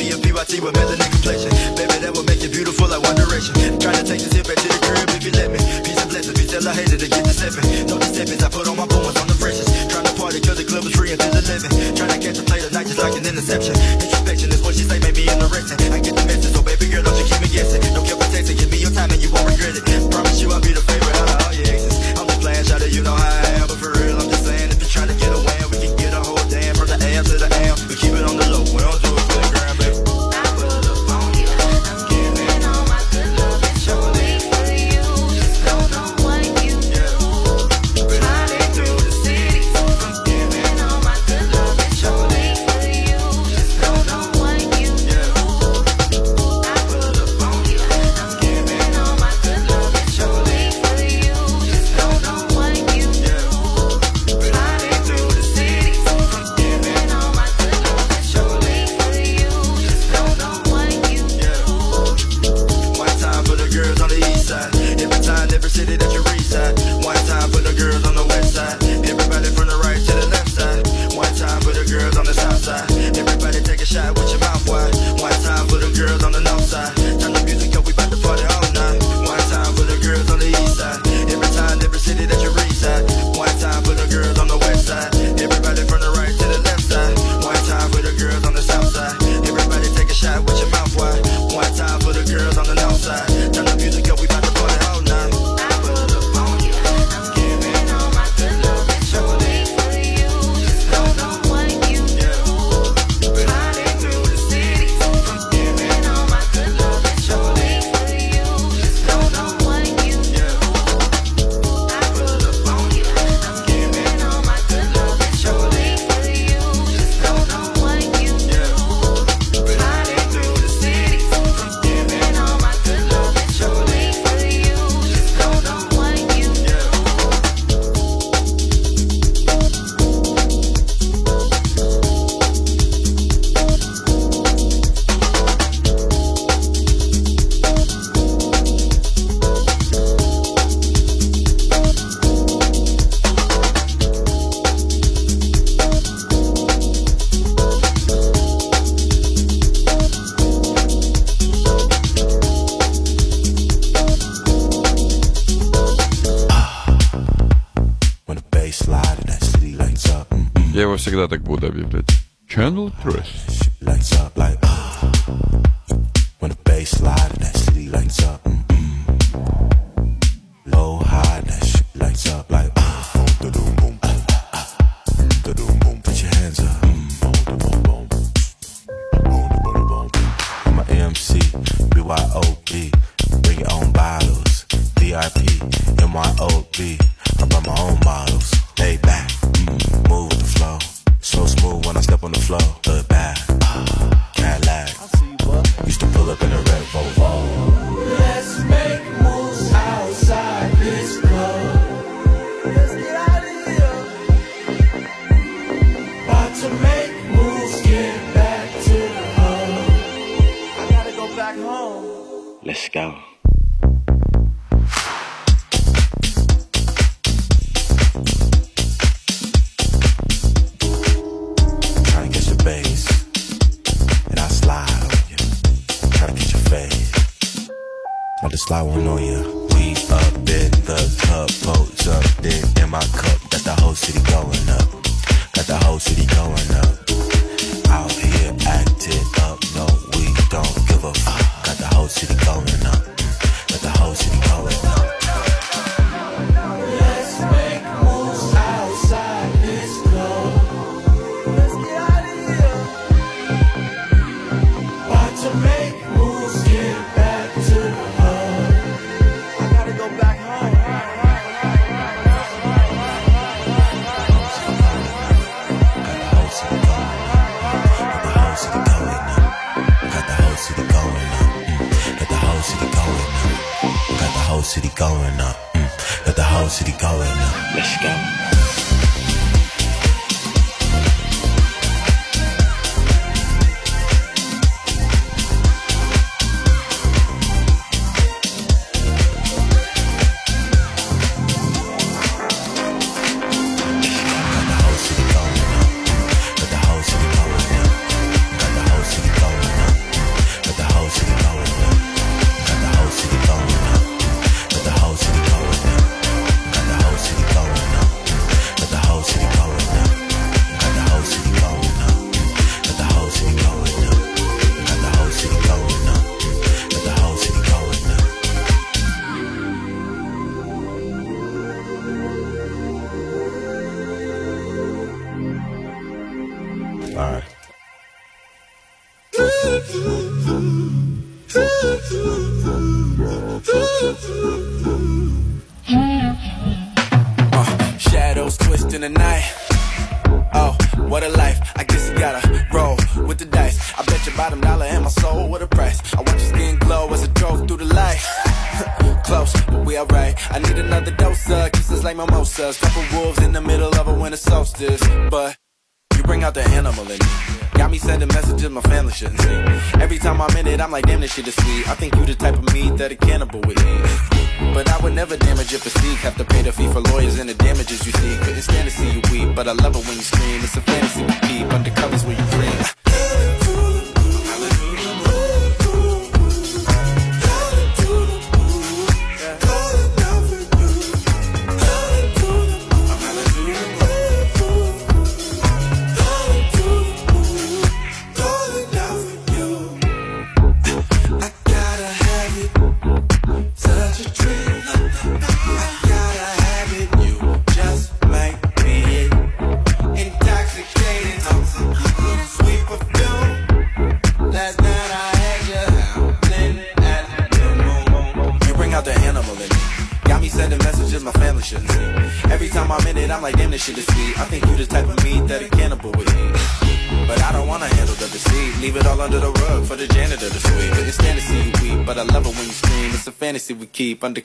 Me and PYT with melanin complexion. One Trying to take this hip back to the crib if you let me. Peace and blessings, peace till I hated to get the stepping. No deceptions, I put on my bones on the freshest. Trying to party cause the club is free until 11. Trying to catch a play tonight just like an interception. Introspection is what she say, made me anorexic. I get the message, so baby girl, don't you keep me guessing. Don't care what texting, give me your time and you won't regret it. Promise you I'll be the favorite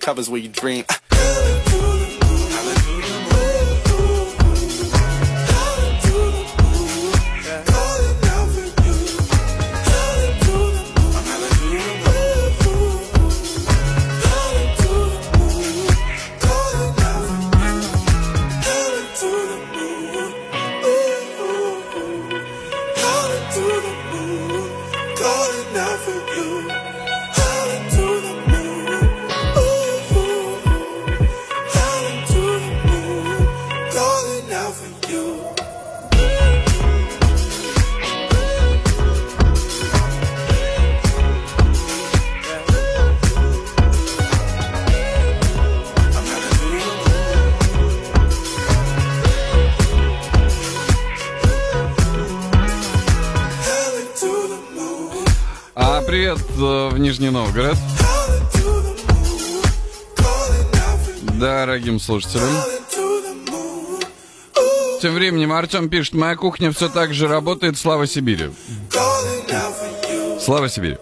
undercovers where you dream. слушателям. Тем временем Артем пишет, моя кухня все так же работает, слава Сибири. Слава Сибири.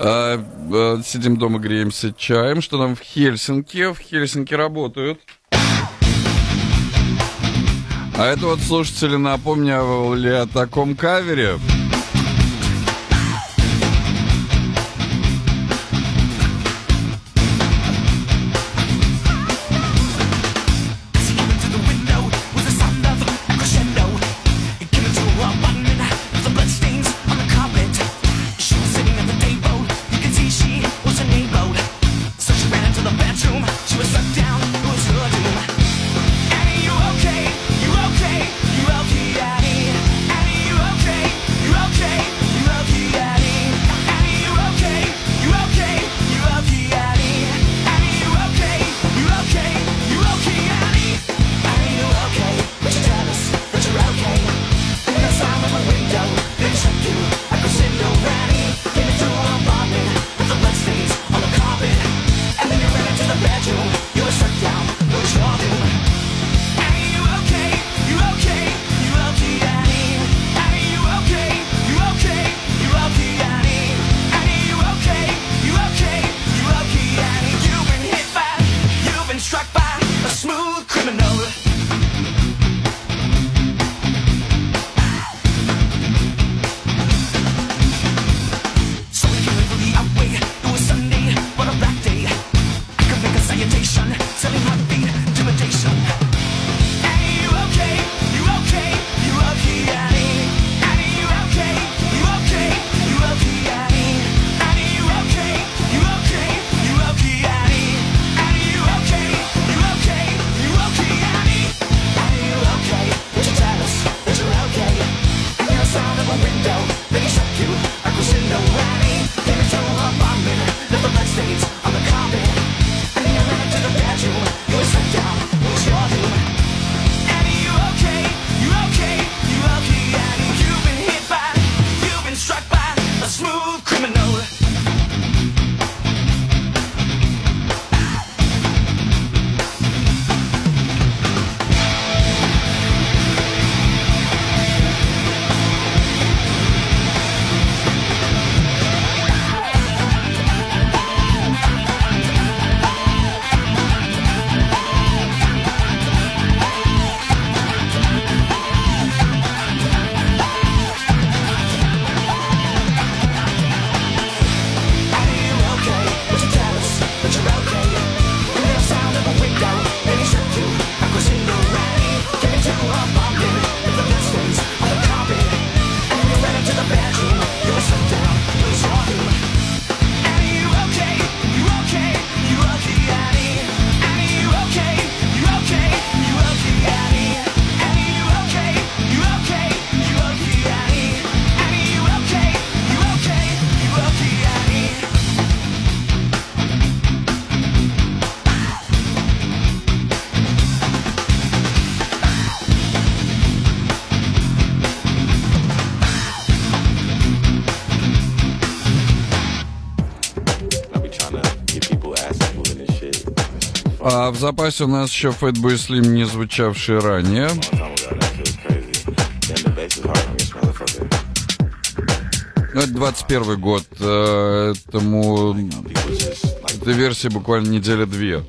А, а, сидим дома, греемся чаем. Что там в Хельсинки? В Хельсинки работают. А это вот слушатели напомнили о таком кавере. запасе у нас еще Fatboy Slim, не звучавший ранее. Ну, это 21 год, э, этому эта версия буквально неделя две.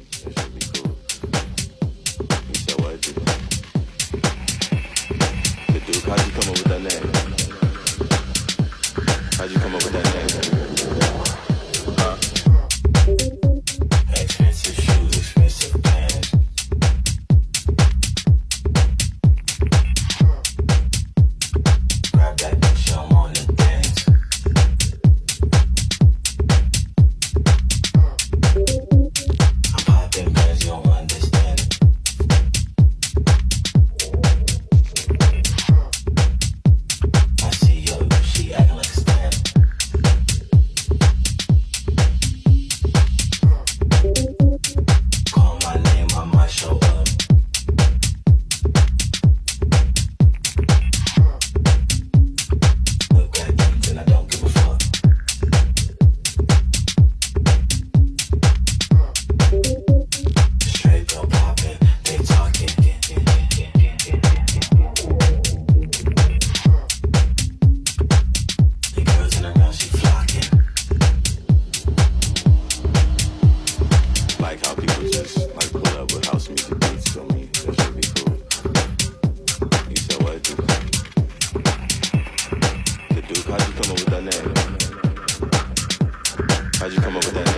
How'd you come up with that?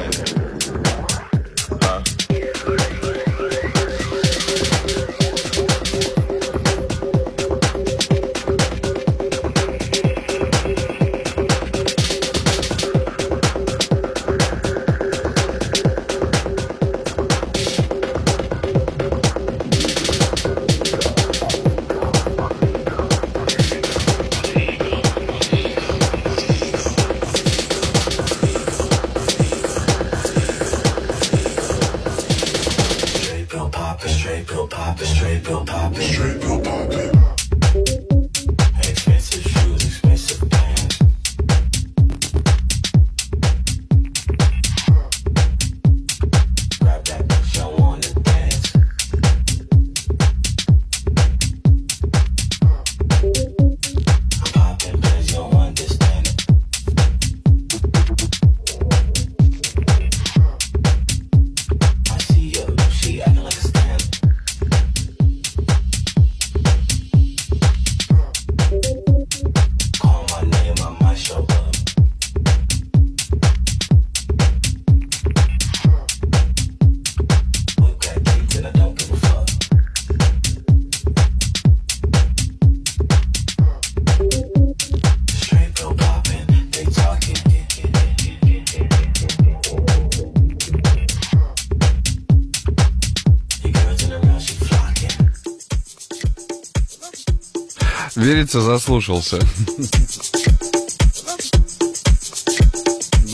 говорится, заслушался.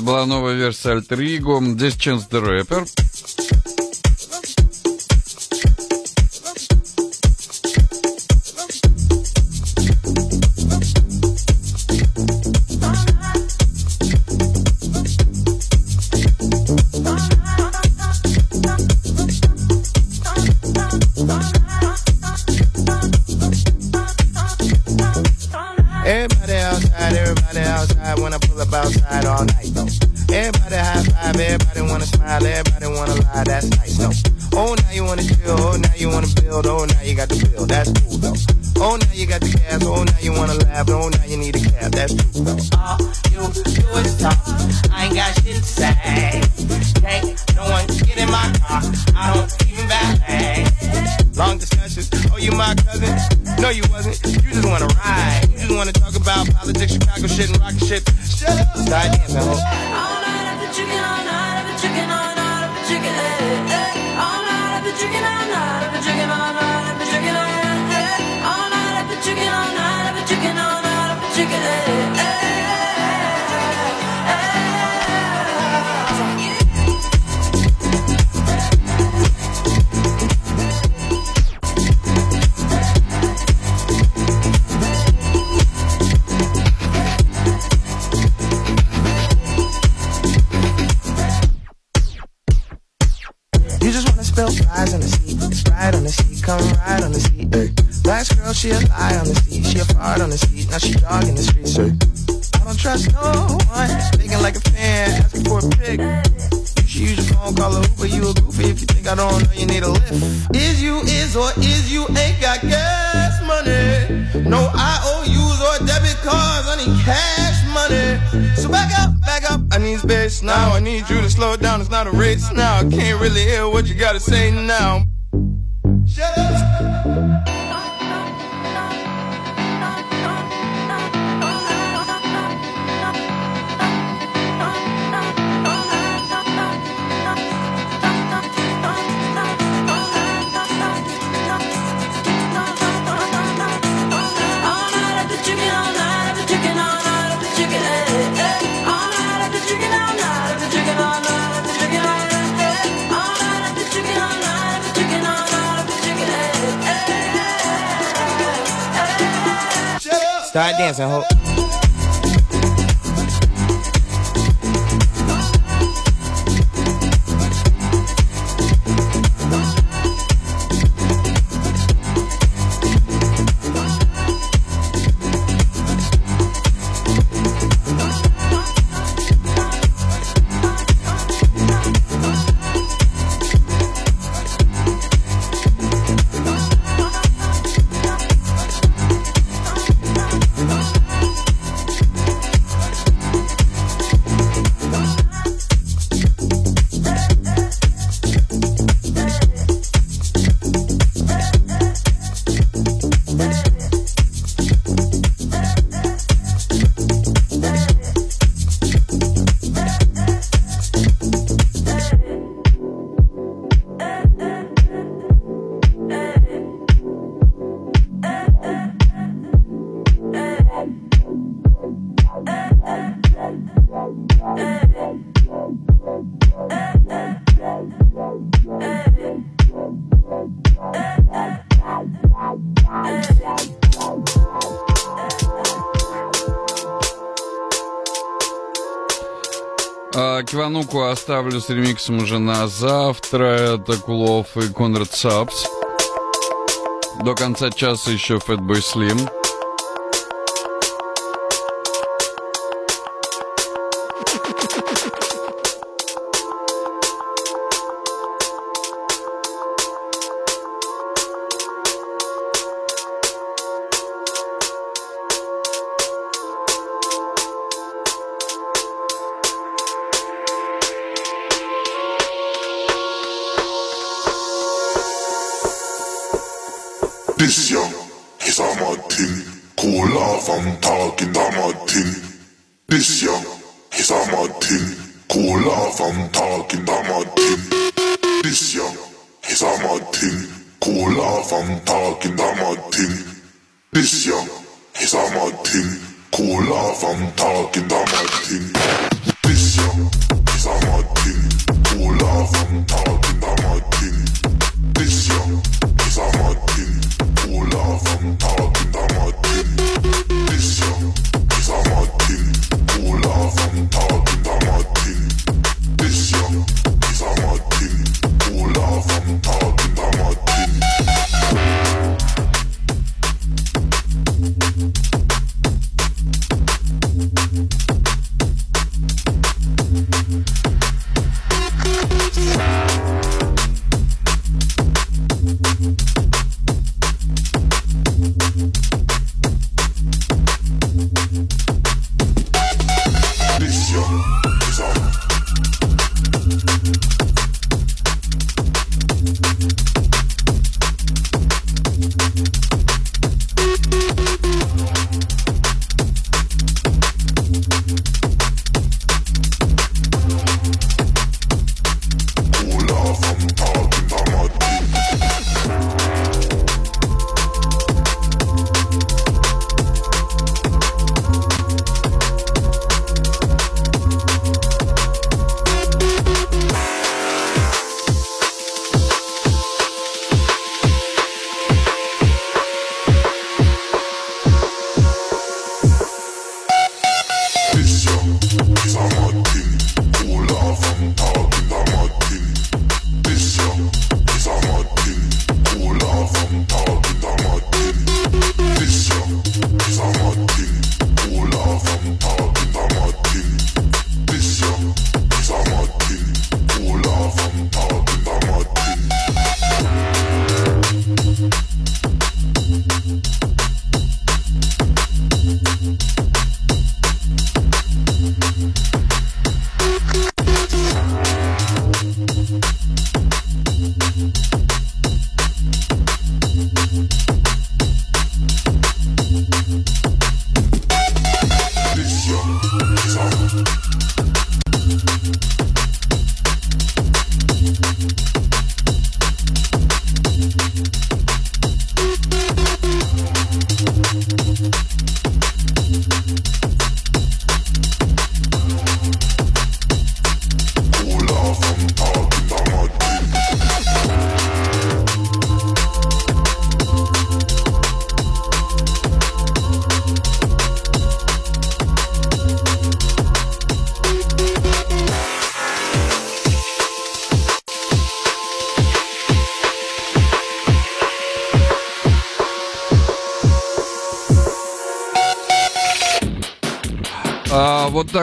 была новая версия Альтер Иго. Здесь Ченс Рэпер. Ивануку оставлю с ремиксом уже на завтра. Это Кулов и Конрад Сапс. До конца часа еще Fatboy Слим.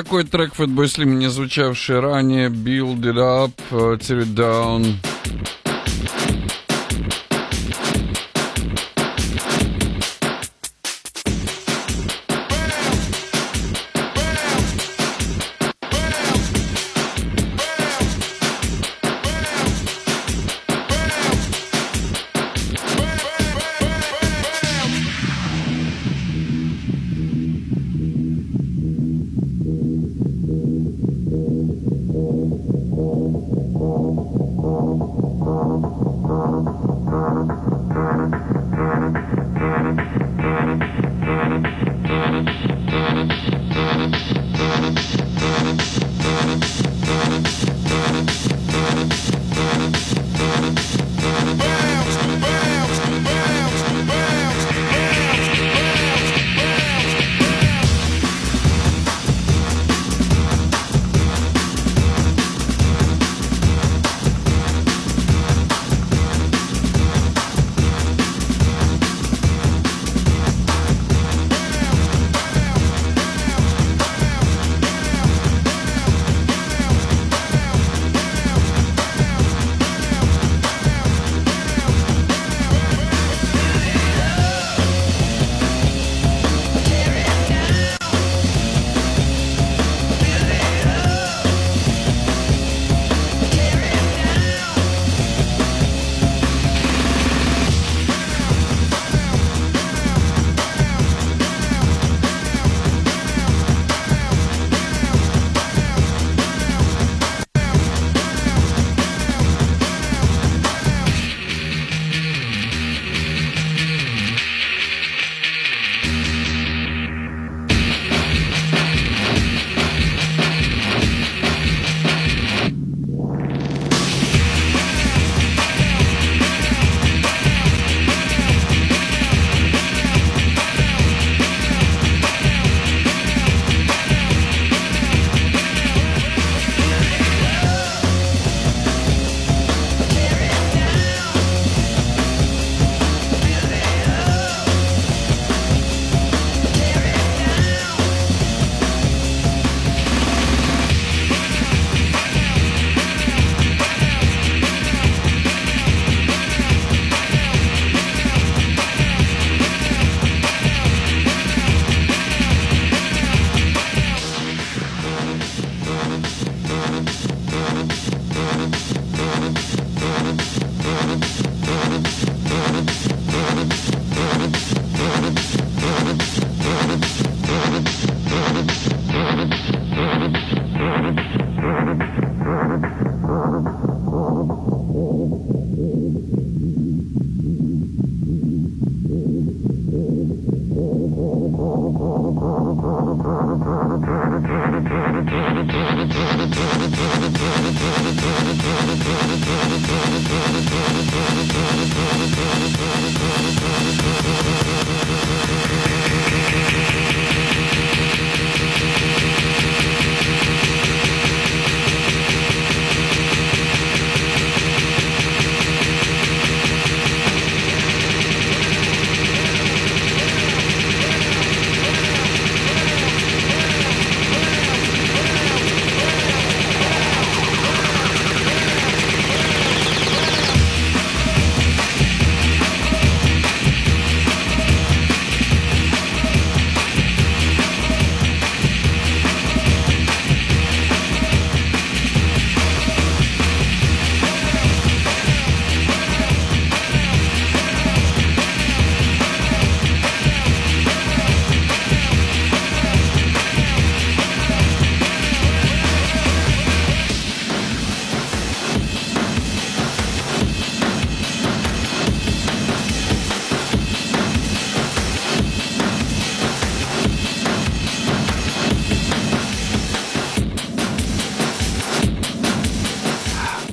такой трек Fatboy Slim, не звучавший ранее, Build It Up, Tear It Down.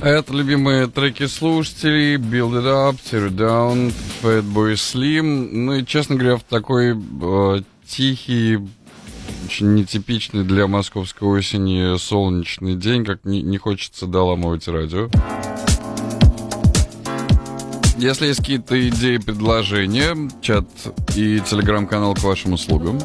Это любимые треки слушателей Build It Up, Tear It Down, Fatboy Slim. Ну и, честно говоря, в такой э, тихий, очень нетипичный для московской осени солнечный день, как не, не хочется доламывать радио. Если есть какие-то идеи, предложения, чат и телеграм-канал к вашим услугам.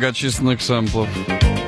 Многочисленных сэмплов.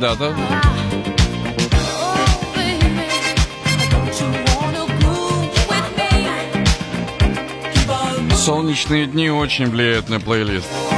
да-да. Солнечные дни очень влияют на плейлист.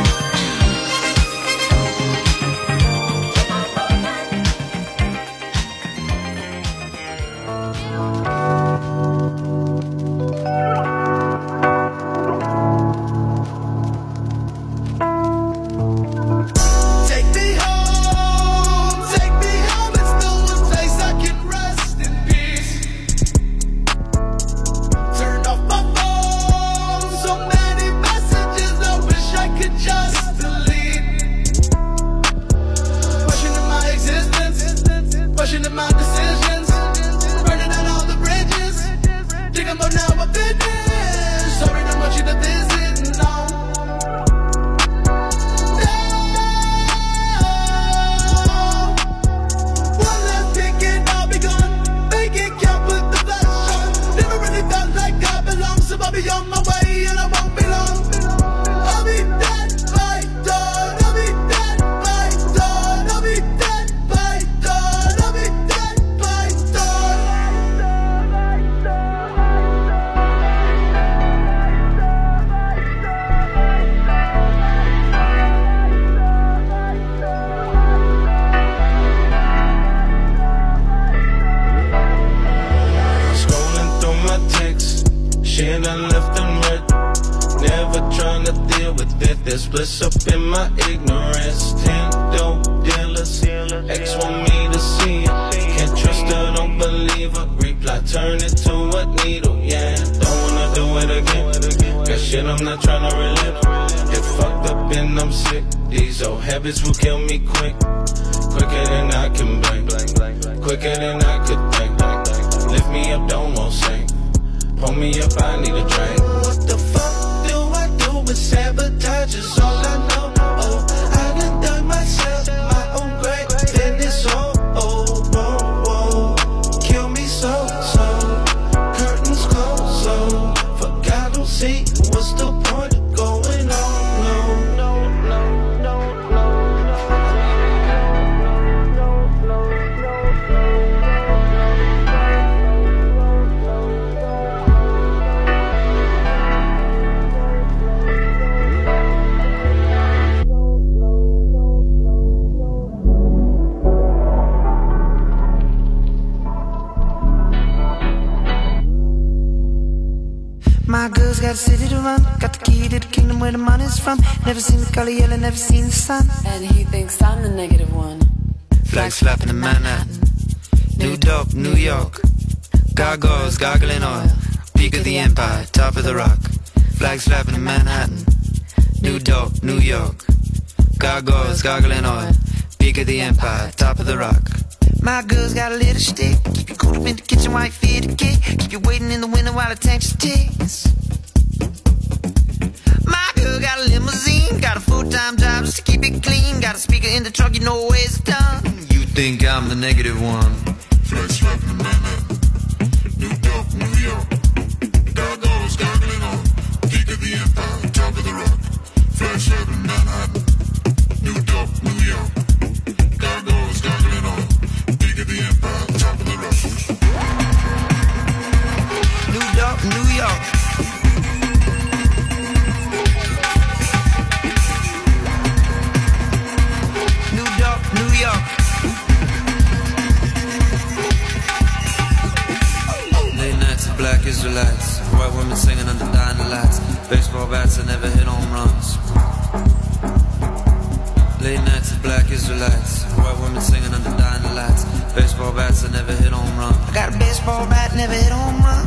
lights. White women singing under dying lights. Baseball bats that never hit home run. I got a baseball bat, never hit home run.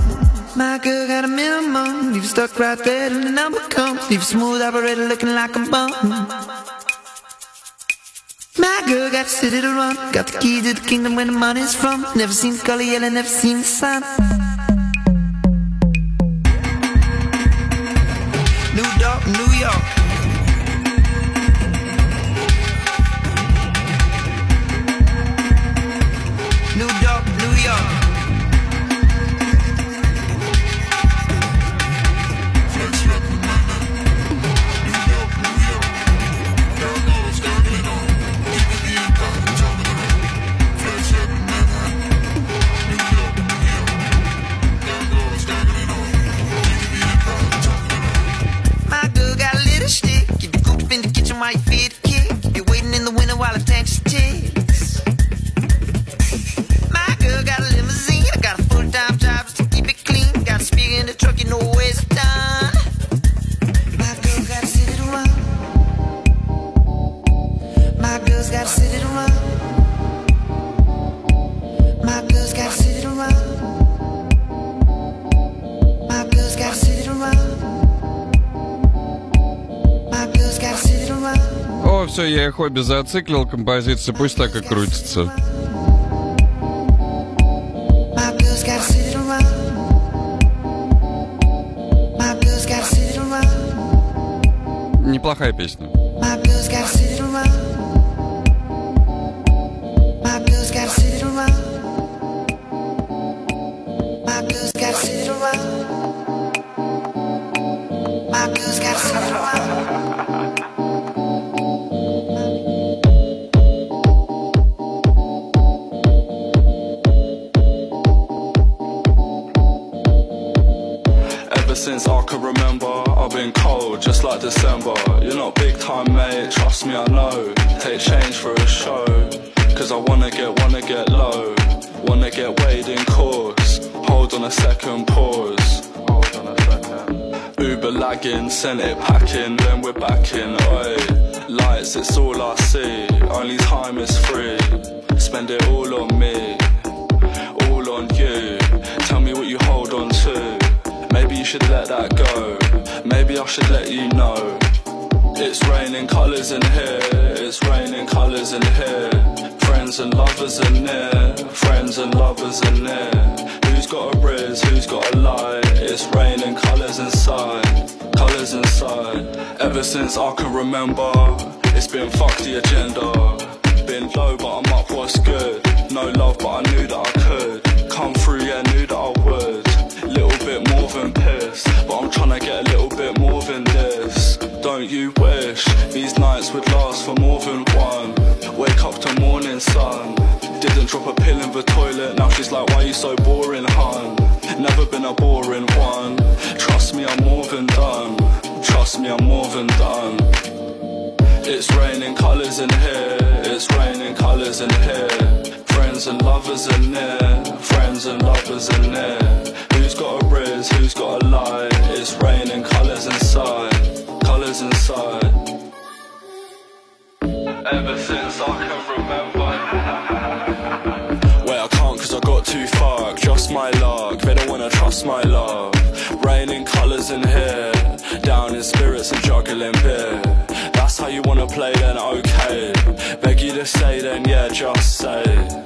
My girl got a minimum. Leave you stuck right there till the number comes. Leave you smooth operator looking like a bum. My girl got the city to run. Got the key to the kingdom where the money's from. Never seen the color yellow, never seen the sun. New York, New York. я хобби зациклил композицию, пусть так и крутится. Неплохая песня. I can remember, it's been fuck the agenda. Been low, but I'm up. What's good? No love, but I knew that I could. Come through, yeah, knew that I would. Little bit more than piss, but I'm trying to get a little bit more than this. Don't you wish these nights would last for more than one? Wake up to morning sun. Didn't drop a pill in the toilet, now she's like, why you so boring, hun? Never been a boring one. Colours in here. It's raining colours in here. Friends and lovers in there. Friends and lovers in there. Who's got a riz? Who's got a lie? It's raining colours inside. Colours inside. Ever since I can remember. Wait, I can't cause I got too far. Just my luck. They don't wanna trust my love. Raining colours in here. Down in spirits and juggling beer. That's how you wanna play, then say, then yeah, just say.